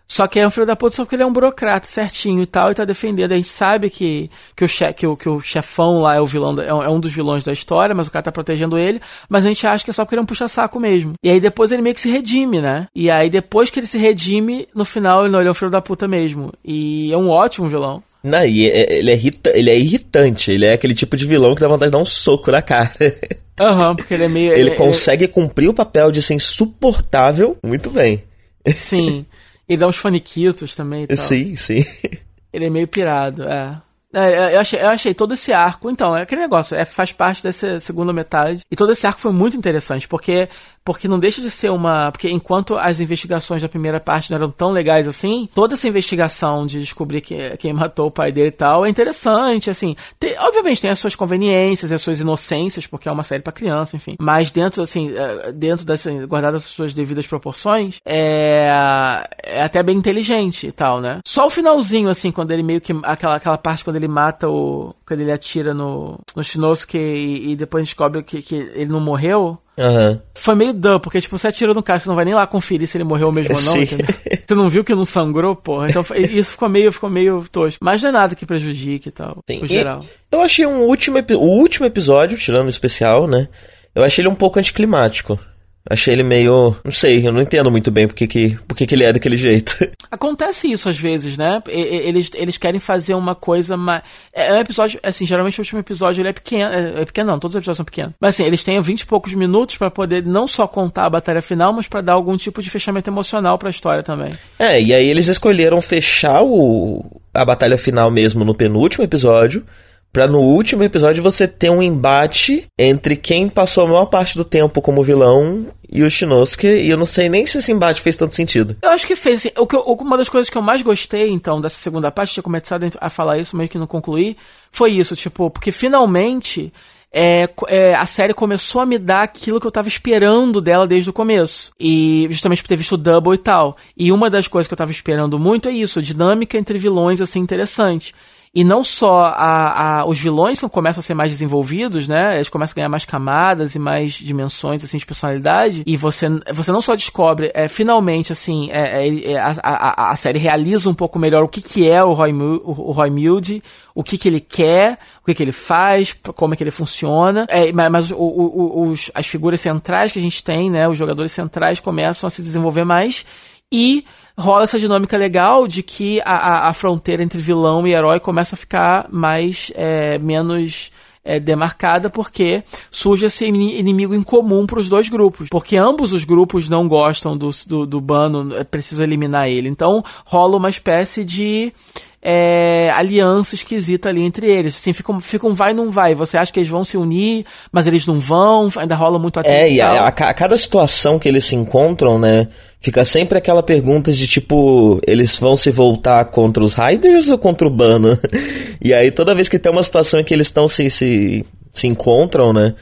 Só que é um filho da puta, só que ele é um burocrata certinho e tal, e tá defendendo. A gente sabe que, que, o, che, que, o, que o chefão lá é o vilão, da- é um, é um dos vilões da história, mas o cara tá protegendo ele, mas a gente acha que é só porque ele é um puxa-saco mesmo. E aí depois ele meio que se redime, né? E aí depois que ele se redime, no final ele não, ele é um filho da puta mesmo. E é um ótimo vilão. Não, e é- ele, é irrita- ele é irritante. Ele é aquele tipo de vilão que dá vontade de dar um soco na cara. Aham, porque ele é meio. ele consegue cumprir o papel de ser insuportável muito bem. Sim. Ele dá uns faniquitos também e tal. Sim, sim. Ele é meio pirado, é. É, eu, achei, eu achei todo esse arco, então, é aquele negócio, é, faz parte dessa segunda metade. E todo esse arco foi muito interessante, porque, porque não deixa de ser uma. Porque enquanto as investigações da primeira parte não eram tão legais assim, toda essa investigação de descobrir que, quem matou o pai dele e tal é interessante, assim. Tem- obviamente tem as suas conveniências, as suas inocências, porque é uma série pra criança, enfim. Mas dentro, assim, é, dentro das. guardadas as suas devidas proporções, é, é até bem inteligente e tal, né? Só o finalzinho, assim, quando ele meio que. aquela, aquela parte quando ele mata o. quando ele atira no, no Shinosuke e, e depois descobre que, que ele não morreu. Aham. Foi meio dumb, porque, tipo, você atira no cara, você não vai nem lá conferir se ele morreu mesmo ou não, Sim. entendeu? Você não viu que não sangrou, porra. Então isso ficou meio, ficou meio tosco. Mas não é nada que prejudique e tal, Sim. no E geral. Eu achei um último, o último episódio, tirando o especial, né? Eu achei ele um pouco anticlimático. Achei ele meio. Não sei, eu não entendo muito bem porque que, porque que ele é daquele jeito. Acontece isso às vezes, né? Eles, eles querem fazer uma coisa mais. É um episódio, assim, geralmente o último episódio ele é pequeno. É, é pequeno, não, todos os episódios são pequenos. Mas assim, eles têm 20 e poucos minutos pra poder não só contar a batalha final, mas pra dar algum tipo de fechamento emocional pra história também. É, e aí eles escolheram fechar o, a batalha final mesmo no penúltimo episódio. Pra no último episódio você ter um embate entre quem passou a maior parte do tempo como vilão e o Shinosuke. E eu não sei nem se esse embate fez tanto sentido. Eu acho que fez. Assim, o que eu- uma das coisas que eu mais gostei, então, dessa segunda parte, tinha começado a falar isso, meio que não concluí, foi isso, tipo, porque finalmente é, é, a série começou a me dar aquilo que eu tava esperando dela desde o começo. E justamente por ter visto o Double e tal. E uma das coisas que eu tava esperando muito é isso, a dinâmica entre vilões, assim, interessante. E não só a, a, os vilões começam a ser mais desenvolvidos, né? Eles começam a ganhar mais camadas e mais dimensões assim, de personalidade. E você, você não só descobre, é, finalmente, assim, é, é, é a, a, a, série realiza um pouco melhor o que, que é o Roy, o Roy Milde, o que, que ele quer, o que, que ele faz, como é que ele funciona. É, mas o, o, os, as figuras centrais que a gente tem, né? Os jogadores centrais começam a se desenvolver mais. E rola essa dinâmica legal de que a, a, a fronteira entre vilão e herói começa a ficar mais é, menos é, demarcada porque surge esse inimigo em comum para os dois grupos. Porque ambos os grupos não gostam do, do, do Bano, é preciso eliminar ele. Então rola uma espécie de é, aliança esquisita ali entre eles. Assim, fica, fica um vai não vai. Você acha que eles vão se unir, mas eles não vão, ainda rola muito atrito. É, e a, a, a, cada situação que eles se encontram, né? Fica sempre aquela pergunta de tipo, eles vão se voltar contra os Riders ou contra o Bano? e aí toda vez que tem uma situação em que eles estão se, se, se encontram, né?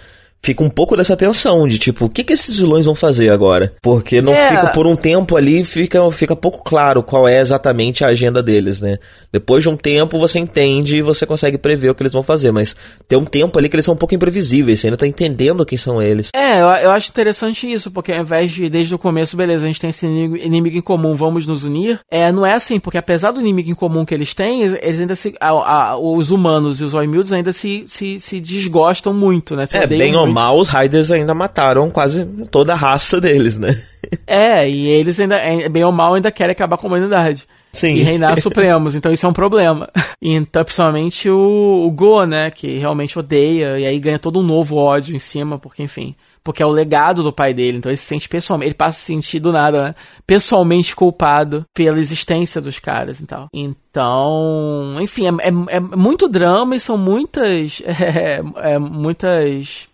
Fica um pouco dessa tensão de tipo, o que, que esses vilões vão fazer agora? Porque não é. fica por um tempo ali, fica, fica pouco claro qual é exatamente a agenda deles, né? Depois de um tempo você entende e você consegue prever o que eles vão fazer, mas tem um tempo ali que eles são um pouco imprevisíveis, você ainda tá entendendo quem são eles. É, eu, eu acho interessante isso, porque ao invés de, desde o começo, beleza, a gente tem esse inimigo, inimigo em comum, vamos nos unir, é, não é assim, porque apesar do inimigo em comum que eles têm, eles ainda se, a, a, os humanos e os Oimildos ainda se, se, se desgostam muito, né? Se é, bem ou mal, os Riders ainda mataram quase toda a raça deles, né? É, e eles ainda, é, bem ou mal, ainda querem acabar com a humanidade. Sim. E reinar supremos, então isso é um problema. Então, principalmente o, o Go, né, que realmente odeia, e aí ganha todo um novo ódio em cima, porque, enfim, porque é o legado do pai dele, então ele se sente pessoalmente, ele passa a se sentir do nada, né, pessoalmente culpado pela existência dos caras e tal. Então, enfim, é, é, é muito drama e são muitas, é, é, muitas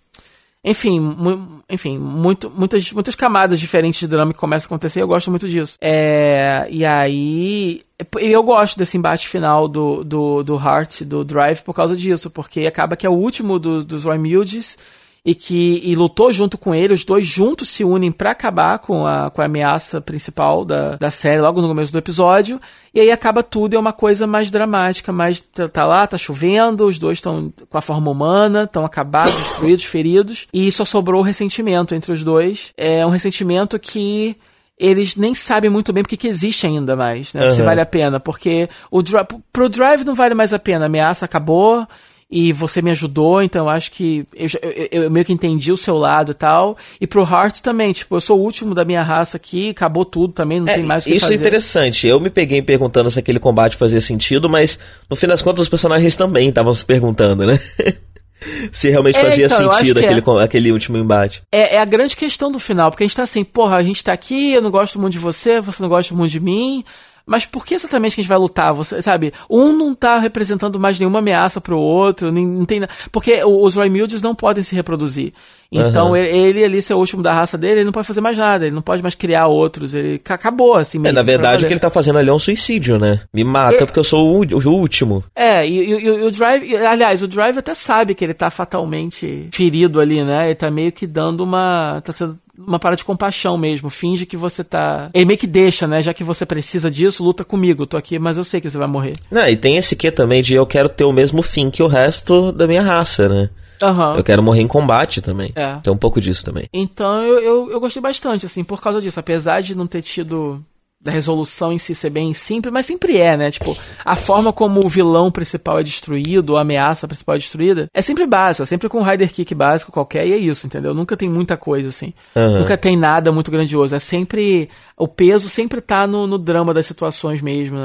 enfim, mu enfim, muito, muitas, muitas camadas diferentes de drama que começam a acontecer, eu gosto muito disso. É, e aí, eu gosto desse embate final do, do, do Heart, do Drive, por causa disso, porque acaba que é o último do, dos Roy Mildes, e que e lutou junto com ele, os dois juntos se unem para acabar com a, com a ameaça principal da, da série logo no começo do episódio, e aí acaba tudo e é uma coisa mais dramática, mais tá, tá lá, tá chovendo, os dois estão com a forma humana, estão acabados, destruídos, feridos, e só sobrou o ressentimento entre os dois. É um ressentimento que eles nem sabem muito bem porque que existe ainda mais, né? Uhum. Se vale a pena, porque o pro Drive não vale mais a pena, a ameaça acabou, e você me ajudou, então eu acho que eu, eu, eu, meio que entendi o seu lado e tal. E pro Heart também, tipo, eu sou o último da minha raça aqui, acabou tudo também, não é, tem mais o que isso fazer. Isso é interessante. Eu me peguei perguntando se aquele combate fazia sentido, mas no fim das contas os personagens também estavam se perguntando, né? se realmente é, fazia então, sentido aquele, é. aquele último embate. É, é, a grande questão do final, porque a gente tá assim, porra, a gente tá aqui, eu não gosto muito de você, você não gosta muito de mim, mas por que exatamente que a gente vai lutar? Você sabe? Um não tá representando mais nenhuma ameaça pro outro, nem, não tem Porque os Roymildes não podem se reproduzir. Então uhum. ele, ele, ali, ser o último da raça dele, ele não pode fazer mais nada, ele não pode mais criar outros. Ele acabou, assim mesmo. É, na verdade, o que ele tá fazendo ali é um suicídio, né? Me mata porque eu sou o, o último. É, e, e, e, o Drive, aliás, o Drive até sabe que ele tá fatalmente ferido ali, né? Ele tá meio que dando uma. tá sendo uma parada de compaixão mesmo. Finge que você tá. Ele meio que deixa, né? Já que você precisa disso, luta comigo. Tô aqui, mas eu sei que você vai morrer. Não, e tem esse que também de eu quero ter o mesmo fim que o resto da minha raça, né? Uhum. Eu quero morrer em combate também. É. Tem um pouco disso também. Então eu, eu, eu gostei bastante, assim, por causa disso. Apesar de não ter tido da resolução em si ser bem simples, mas sempre é, né? Tipo, a forma como o vilão principal é destruído, a ameaça principal é destruída, é sempre básico, é sempre com um Rider Kick básico qualquer, e é isso, entendeu? Nunca tem muita coisa, assim. Uhum. Nunca tem nada muito grandioso. É sempre. O peso sempre tá no, no drama das situações mesmo.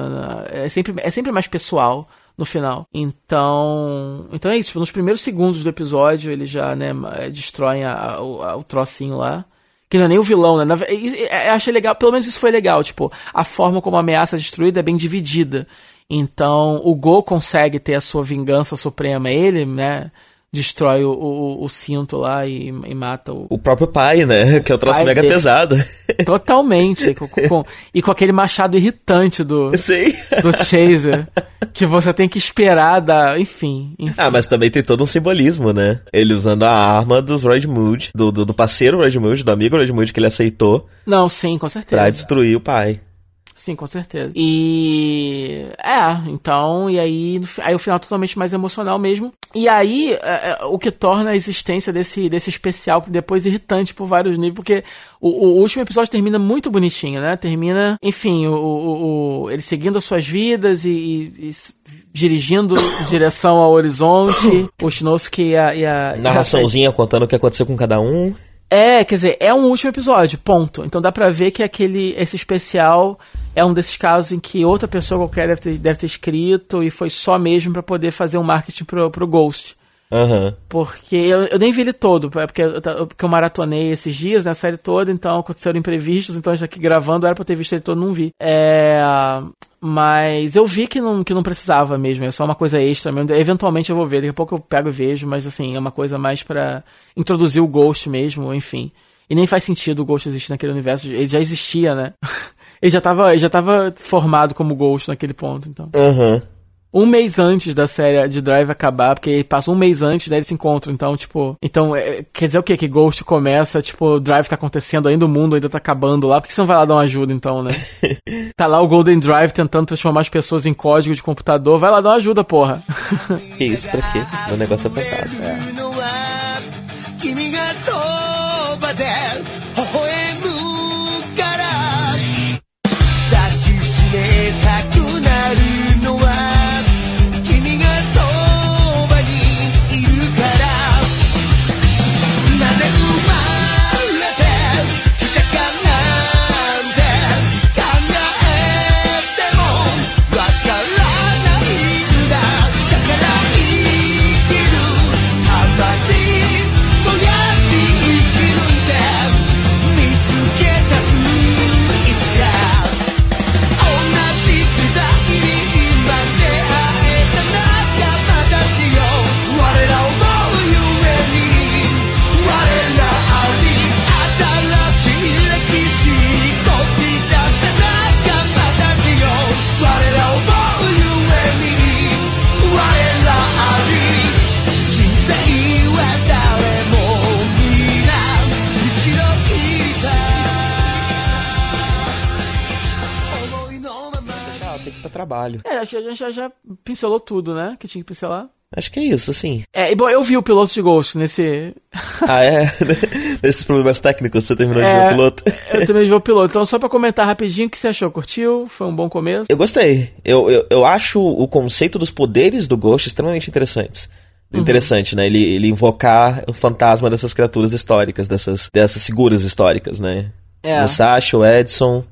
É sempre, é sempre mais pessoal no final. Então, então é isso. Tipo, nos primeiros segundos do episódio, eles já, né, destroem a, a, o trocinho lá que não é nem o vilão, né? Eu achei legal, pelo menos isso foi legal, tipo, a forma como a ameaça é destruída é bem dividida. Então, o Go consegue ter a sua vingança suprema, ele, né? Destrói o, o, o cinto lá e, e, mata o. O próprio pai, né? Que é o troço mega dele. pesado. Totalmente. com, com, e com aquele machado irritante do, Sim. do Chaser. que você tem que esperar da. Enfim, enfim, Ah, mas também tem todo um simbolismo, né? Ele usando a arma dos Royd Mood, do, do, do parceiro Royd Mood, do amigo Royd Mood que ele aceitou. Não, sim, com certeza. Pra destruir o pai. Sim, com certeza. E. É, então, e aí, aí o final totalmente mais emocional mesmo. E aí, é, é, o que torna a existência desse, desse especial depois irritante por vários níveis, porque o, o último episódio termina muito bonitinho, né? Termina, enfim, o, o, o ele seguindo as suas vidas e, e, e dirigindo em direção ao horizonte, o Shinosuke e a. E a Narraçãozinha contando o que aconteceu com cada um. É, quer dizer, é um último episódio, ponto. Então dá pra ver que aquele, esse especial é um desses casos em que outra pessoa qualquer deve ter, deve ter escrito e foi só mesmo para poder fazer um marketing pro, pro Ghost. Uhum. Porque eu, eu, nem vi ele todo, é porque eu, porque eu maratonei esses dias, né, a série toda, então aconteceram imprevistos, então já aqui gravando era pra eu ter visto ele todo, não vi. É, mas eu vi que não, que não precisava mesmo, é só uma coisa extra mesmo. Eventualmente eu vou ver, daqui a pouco eu pego e vejo, mas assim, é uma coisa mais para introduzir o Ghost mesmo, enfim. E nem faz sentido o Ghost existir naquele universo, ele já existia, né? ele já tava, ele já tava formado como Ghost naquele ponto, então. Aham. Uhum um mês antes da série de Drive acabar, porque passa um mês antes, né, eles se encontram, então, tipo, então, é, quer dizer o quê? Que Ghost começa, tipo, Drive tá acontecendo ainda, o mundo ainda tá acabando lá, por que você não vai lá dar uma ajuda, então, né? tá lá o Golden Drive tentando transformar as pessoas em código de computador, vai lá dar uma ajuda, porra. que isso, pra quê? O negócio é apertado. É. trabalho. É, já, já, já pincelou tudo, né? Que tinha que pincelar. Acho que é isso, assim. É, e bom, eu vi o piloto de Ghost nesse. ah, é? Nesses problemas técnicos, você terminou é, de ver o piloto? eu de ver o piloto. Então, só pra comentar rapidinho, o que você achou? Curtiu? Foi um bom começo? Eu gostei. Eu, eu, eu acho o conceito dos poderes do Ghost extremamente interessantes. Uhum. Interessante, né? Ele, ele invocar o fantasma dessas criaturas históricas, dessas, dessas figuras históricas, né? É. Musashi, o Edson.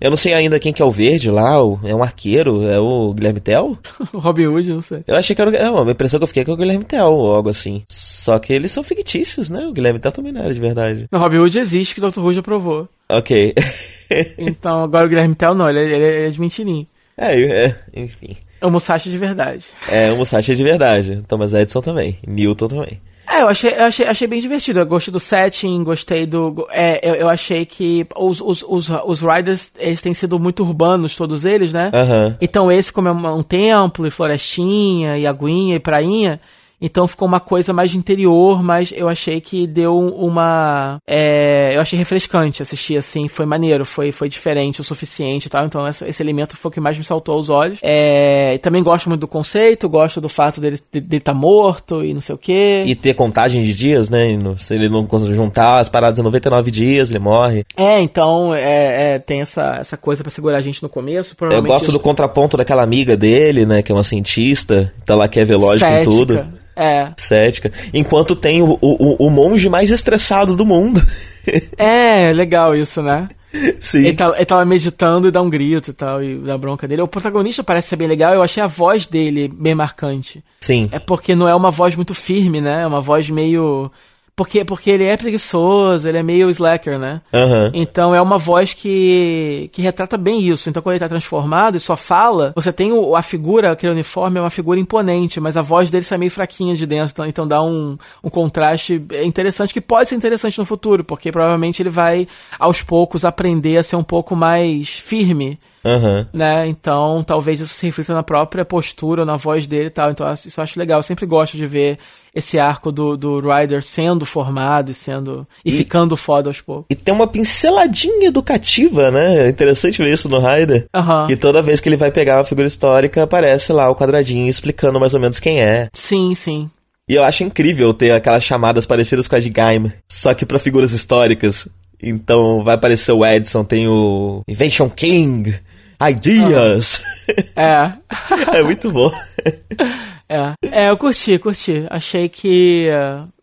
Eu não sei ainda quem que é o verde lá, o, é um arqueiro, é o Guilherme Tell? o Robin Hood, não sei. Eu achei que era. É, a impressão que eu fiquei é que é o Guilherme Tell, ou algo assim. Só que eles são fictícios, né? O Guilherme Tell também não era de verdade. O Robin Hood existe, que o Dr. Who já aprovou. Ok. então, agora o Guilherme Tell não, ele, é, ele, é, ele é de mentirinho. É, é, enfim. É o Musashi de verdade. É, o Musashi de verdade. Thomas Edison também. Newton também. É, eu achei, eu achei, achei bem divertido. Eu gostei do setting, gostei do. É, eu, eu achei que os, os, os, os riders eles têm sido muito urbanos, todos eles, né? Uhum. Então esse, como é um, um templo, e florestinha, e aguinha, e prainha então ficou uma coisa mais de interior, mas eu achei que deu uma. É, eu achei refrescante assistir assim, foi maneiro, foi, foi diferente o suficiente e tal. Então esse, esse elemento foi o que mais me saltou aos olhos. É, também gosto muito do conceito, gosto do fato dele estar tá morto e não sei o quê. E ter contagem de dias, né? Se ele não juntar as paradas em 99 dias, ele morre. É, então é, é, tem essa, essa coisa para segurar a gente no começo. Eu gosto isso... do contraponto daquela amiga dele, né? Que é uma cientista, então ela quer ver Cética. em tudo. É. Cética. Enquanto tem o, o, o monge mais estressado do mundo. é, legal isso, né? Sim. Ele, tá, ele tava meditando e dá um grito e tal, e dá bronca dele. O protagonista parece ser bem legal, eu achei a voz dele bem marcante. Sim. É porque não é uma voz muito firme, né? É uma voz meio porque, porque ele é preguiçoso, ele é meio slacker, né? Uhum. Então é uma voz que, que retrata bem isso. Então quando ele tá transformado e só fala, você tem o, a figura, aquele uniforme é uma figura imponente, mas a voz dele sai meio fraquinha de dentro. Então, então dá um, um contraste interessante, que pode ser interessante no futuro, porque provavelmente ele vai aos poucos aprender a ser um pouco mais firme Aham. né? Então, talvez isso se reflita na própria postura, na voz dele e tal. Então, isso eu acho legal. Eu sempre gosto de ver esse arco do, do Ryder sendo formado e sendo. e, E- ficando foda aos poucos. E tem uma pinceladinha educativa, né? É interessante ver isso no Raider. Aham. Que toda vez que ele vai pegar uma figura histórica, aparece lá o quadradinho explicando mais ou menos quem é. Sim, sim. E eu acho incrível ter aquelas chamadas parecidas com a de Gaim, só que pra figuras históricas. Então vai aparecer o Edson, tem o Invention King, Ideas. É. é muito bom. É, é, eu curti, curti. Achei que.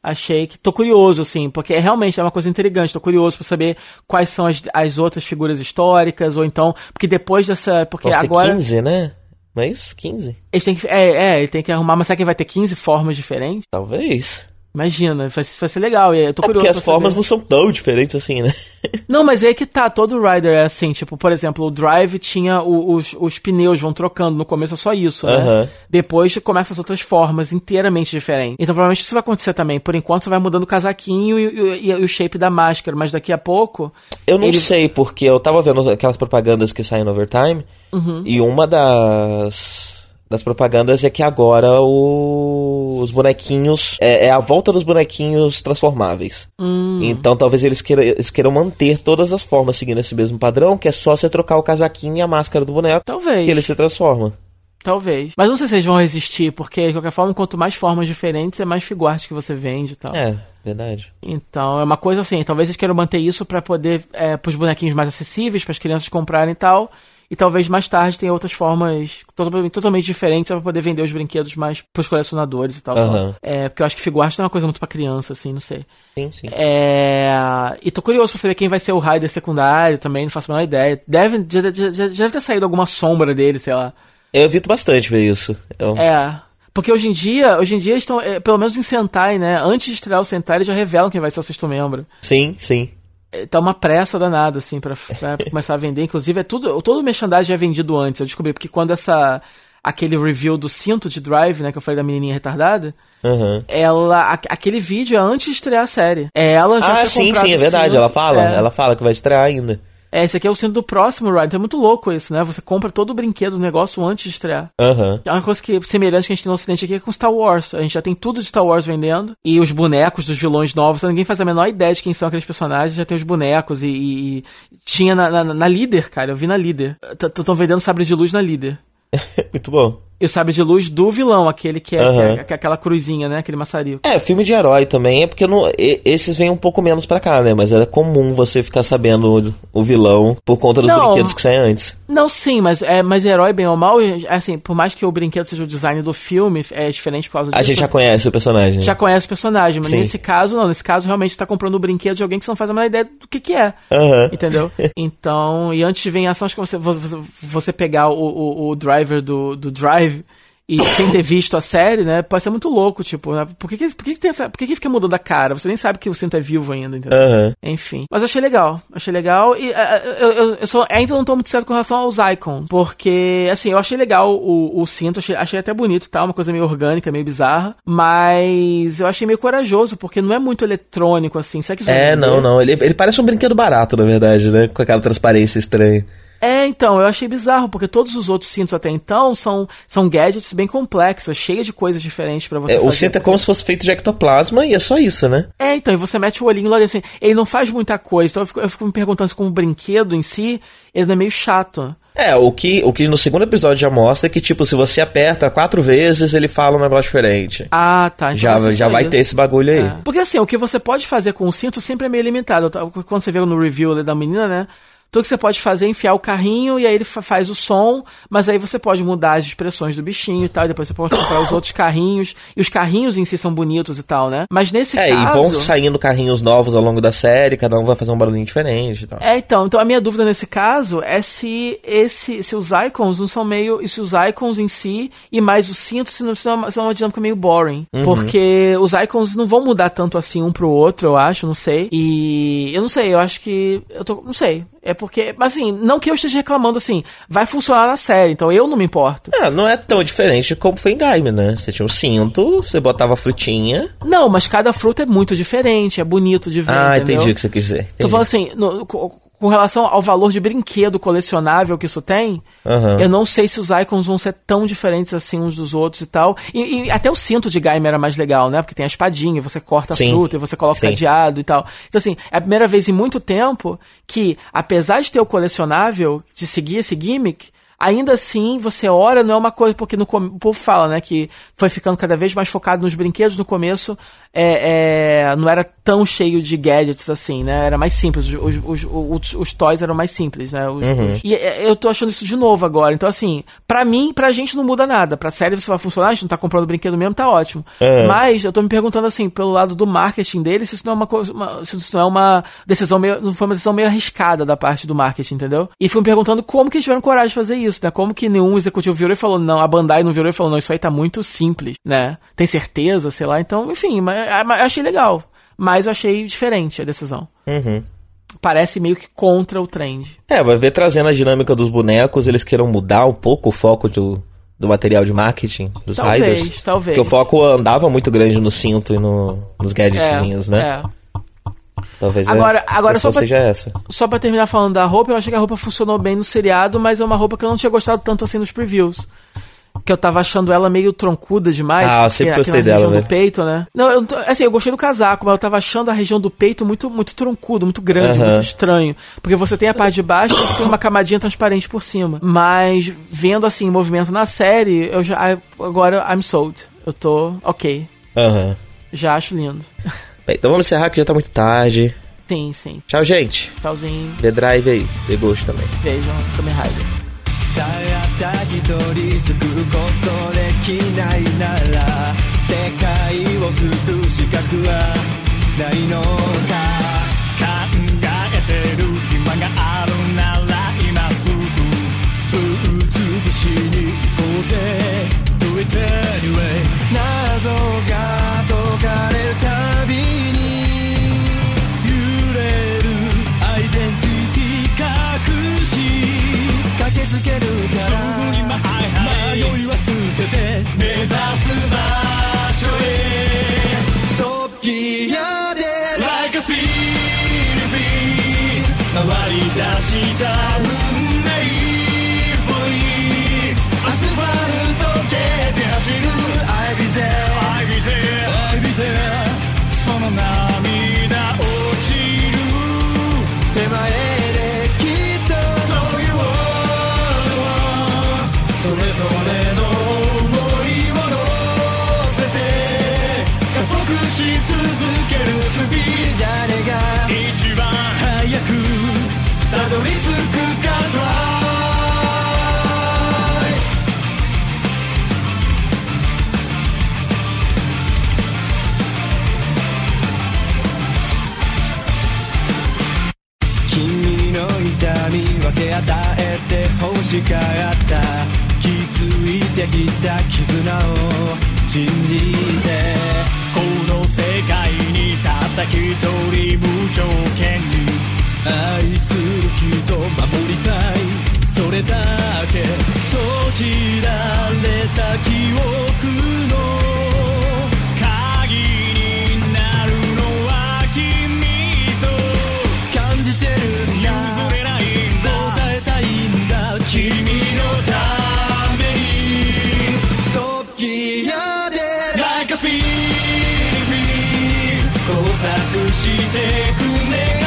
Achei que. Tô curioso, assim, porque é realmente é uma coisa intrigante. Tô curioso pra saber quais são as, as outras figuras históricas, ou então. Porque depois dessa. Porque ser agora. 15, né? Não é isso? 15? Eles têm que. É, é, ele tem que arrumar, mas será que vai ter 15 formas diferentes? Talvez. Imagina, vai, vai ser legal. E eu tô É curioso. porque as formas saber. não são tão diferentes assim, né? Não, mas é que tá, todo Rider é assim, tipo, por exemplo, o Drive tinha o- os, os pneus vão trocando, no começo é só isso, né? Depois começa as outras formas inteiramente diferentes. Então provavelmente isso vai acontecer também. Por enquanto você vai mudando o casaquinho e, e- e o shape da máscara, mas daqui a pouco... Eu não ele- sei, porque eu tava vendo aquelas propagandas que saem no Overtime, Uhum. e uma das, das propagandas é que agora o- os bonequinhos. É, é a volta dos bonequinhos transformáveis. Hum. Então talvez eles, queira- eles queiram manter todas as formas seguindo esse mesmo padrão, que é só você trocar o casaquinho e a máscara do boneco Talvez, que ele se transforma. talvez. Mas não sei se eles vão resistir, porque de qualquer forma, quanto mais formas diferentes, é mais figuarte que você vende e tal. É, verdade. Então é uma coisa assim, talvez eles queiram manter isso pra poder, é, pros bonequinhos mais acessíveis, para as crianças comprarem e tal. E talvez mais tarde tenha outras formas totalmente, totalmente diferentes pra poder vender os brinquedos mais pros colecionadores e tal. Aham. É, porque eu acho que figuarte não é uma coisa muito pra criança, assim, não sei. Sim, sim. É, e tô curioso pra saber quem vai ser o Raider secundário também, não faço a menor ideia. Deve, já, já- já- já deve ter saído alguma sombra dele, sei lá. Eu evito bastante ver isso. Eu- É. Porque hoje em dia, hoje em dia estão, é, pelo menos em Sentai, né? Antes de estrear o Sentai, eles já revelam quem vai ser o sexto membro. Sim, sim. É, tá uma pressa danada, assim, pra, pra começar a vender. Inclusive, é tudo, todo o merchandising já é vendido antes. Eu descobri, porque quando essa. aquele review do cinto de Drive, né, que eu falei da menininha retardada, Aham. ela. a- aquele vídeo é antes de estrear a série. É, ela já Ah, sim, sim, é verdade. cinto, Ela fala. é. Ela fala que vai estrear ainda. É, esse aqui é o cinto do próximo Ride. Então é muito louco isso, né? Você compra todo o brinquedo do negócio antes de estrear. Aham. É uma coisa que, semelhante que a gente tem no ocidente aqui é com Star Wars. A gente já tem tudo de Star Wars vendendo. E os bonecos dos vilões novos, ninguém faz a menor ideia de quem são aqueles personagens. Já tem os bonecos e. e- e tinha na, na, na líder, cara. Eu vi na líder. Estão vendendo sabre de luz na líder. Muito bom. E o sabre de luz do vilão, aquele que é, Aham. que é- que é aquela cruzinha, né? Aquele maçarico. É, filme de herói também, é porque não, esses vêm um pouco menos pra cá, né? Mas é comum você ficar sabendo o, o vilão por conta dos Não. brinquedos que saem antes. Não, sim, mas, é, mas herói, bem ou mal, assim, por mais que o brinquedo seja o design do filme, é diferente por causa disso. A gente já conhece o personagem. já conhece o personagem, mas Sim. nesse caso, não. Nesse caso, realmente, você tá comprando o brinquedo de alguém que você não faz a menor ideia do que que é. Aham. Entendeu? Então, e antes de vir em ação, acho que você, você, você pegar o, o, o driver do, do E sem ter visto a série, né? Pode ser muito louco, tipo, né? Por que, que, por que, que tem essa. Por que, que fica mudando a cara? Você nem sabe que o cinto é vivo ainda, entendeu? Aham. Enfim. Mas eu achei legal. Achei legal. E eh, eu, eu, eu só ainda não tô muito certo com relação aos icons. Porque, assim, eu achei legal o, o cinto, achei, achei até bonito e tal, uma coisa meio orgânica, meio bizarra. Mas eu achei meio corajoso, porque não é muito eletrônico, assim. Será que isso É, não, não. Ele, ele parece um brinquedo barato, na verdade, né? Com aquela transparência estranha. É, então, eu achei bizarro, porque todos os outros cintos até então são, são gadgets bem complexos, cheios de coisas diferentes pra você É, fazer. o cinto é como se fosse feito de ectoplasma e é só isso, né? É, então, e você mete o olhinho lá assim, ele não faz muita coisa, então eu fico, eu fico me perguntando se como brinquedo em si, ele é meio chato. É, o que, o que no segundo episódio já mostra é que, tipo, se você aperta quatro vezes, ele fala um negócio diferente. Ah, tá. Então já já vai isso. ter esse bagulho aí. É. Porque assim, o que você pode fazer com o cinto sempre é meio limitado. Quando você vê no review ali da menina, né? Tudo que você pode fazer é enfiar o carrinho e aí ele fa- faz o som, mas aí você pode mudar as expressões do bichinho e tal, e depois você pode comprar os outros carrinhos, e os carrinhos em si são bonitos e tal, né? Mas nesse É, caso... e vão saindo carrinhos novos ao longo da série, cada um vai fazer um barulhinho diferente e tal. É, então, então a minha dúvida nesse caso é se esse, se os icons não são meio, e se os icons em si e mais o cinto se não são uma, são uma dinâmica meio boring, porque os icons não vão mudar tanto assim um pro outro, eu acho, não sei. E eu não sei, eu acho que eu tô, não sei. É porque, mas assim, não que eu esteja reclamando assim, vai funcionar na série, então eu não me importo. Ah, não é tão diferente como foi em Gaime, né? Você tinha um cinto, você botava a frutinha. Não, mas cada fruta é muito diferente, é bonito de ver, ah, entendeu? entendi o que você quis dizer. Tô Entendi. falando assim, no- com relação ao valor de brinquedo colecionável que isso tem, Aham. eu não sei se os icons vão ser tão diferentes assim uns dos outros e tal. E, e até o cinto de Gaime era mais legal, né? Porque tem a espadinha, você corta a Sim. fruta e você coloca o Sim. cadeado e tal. Então, assim, é a primeira vez em muito tempo que, apesar de ter o colecionável, de seguir esse gimmick, ainda assim, você ora, não é uma coisa, porque no o povo fala, né, que foi ficando cada vez mais focado nos brinquedos no começo, é, é, não era tão cheio de gadgets assim, né, era mais simples, os, os, os, os, os toys eram mais simples, né, os- os- e é, eu tô achando isso de novo agora, então assim, pra mim, pra gente não muda nada, pra série isso vai funcionar, a gente não tá comprando brinquedo mesmo, tá ótimo, É. mas eu tô me perguntando assim, pelo lado do marketing deles, se isso não é uma coisa, uma- se isso não é uma decisão meio, não foi uma decisão meio arriscada da parte do marketing, entendeu? E fui me perguntando como que eles tiveram coragem de fazer isso, né? Como que nenhum executivo virou e falou, não, a Bandai não virou e falou, não, isso aí tá muito simples, né? Tem certeza, sei lá, então, enfim, mas eu achei legal. Mas eu achei diferente a decisão. Uhum. Parece meio que contra o trend. É, vai ver trazendo a dinâmica dos bonecos, eles queiram mudar um pouco o foco do, do material de marketing dos Talvez, Riders. talvez. Porque o foco andava muito grande no cinto e no, nos gadgetzinhos, né? é. Talvez a Agora- agora questão só pra- seja essa. Só pra terminar falando da roupa, eu achei que a roupa funcionou bem no seriado, mas é uma roupa que eu não tinha gostado tanto assim nos previews. Que eu tava achando ela meio troncuda demais. Ah, eu sempre gostei na dela, região né? do peito, né? Não, eu, não tô- assim, eu gostei do casaco, mas eu tava achando a região do peito muito, muito troncudo, muito grande, muito estranho. Porque você tem a parte de baixo e você tem uma camadinha transparente por cima. Mas, vendo assim, o movimento na série, eu já. Agora, I'm sold. Eu tô ok. Aham. Já acho lindo. Bem, então vamos encerrar que já tá muito tarde. Sim, sim. Tchau, gente. Tchauzinho. The Drive aí. The Ghost também. Vejam Kamen Rider. たった一人救うことできないなら世界を救う資格はないのさ。考えてる暇があるなら今すぐぶっ潰しに行こうぜ。Do it anyway 時代痛み分け与えて欲しかった気づいてきた絆を信じてこの世界にたった一人無条件に愛する人守りたいそれだけ閉じられた記憶索してくね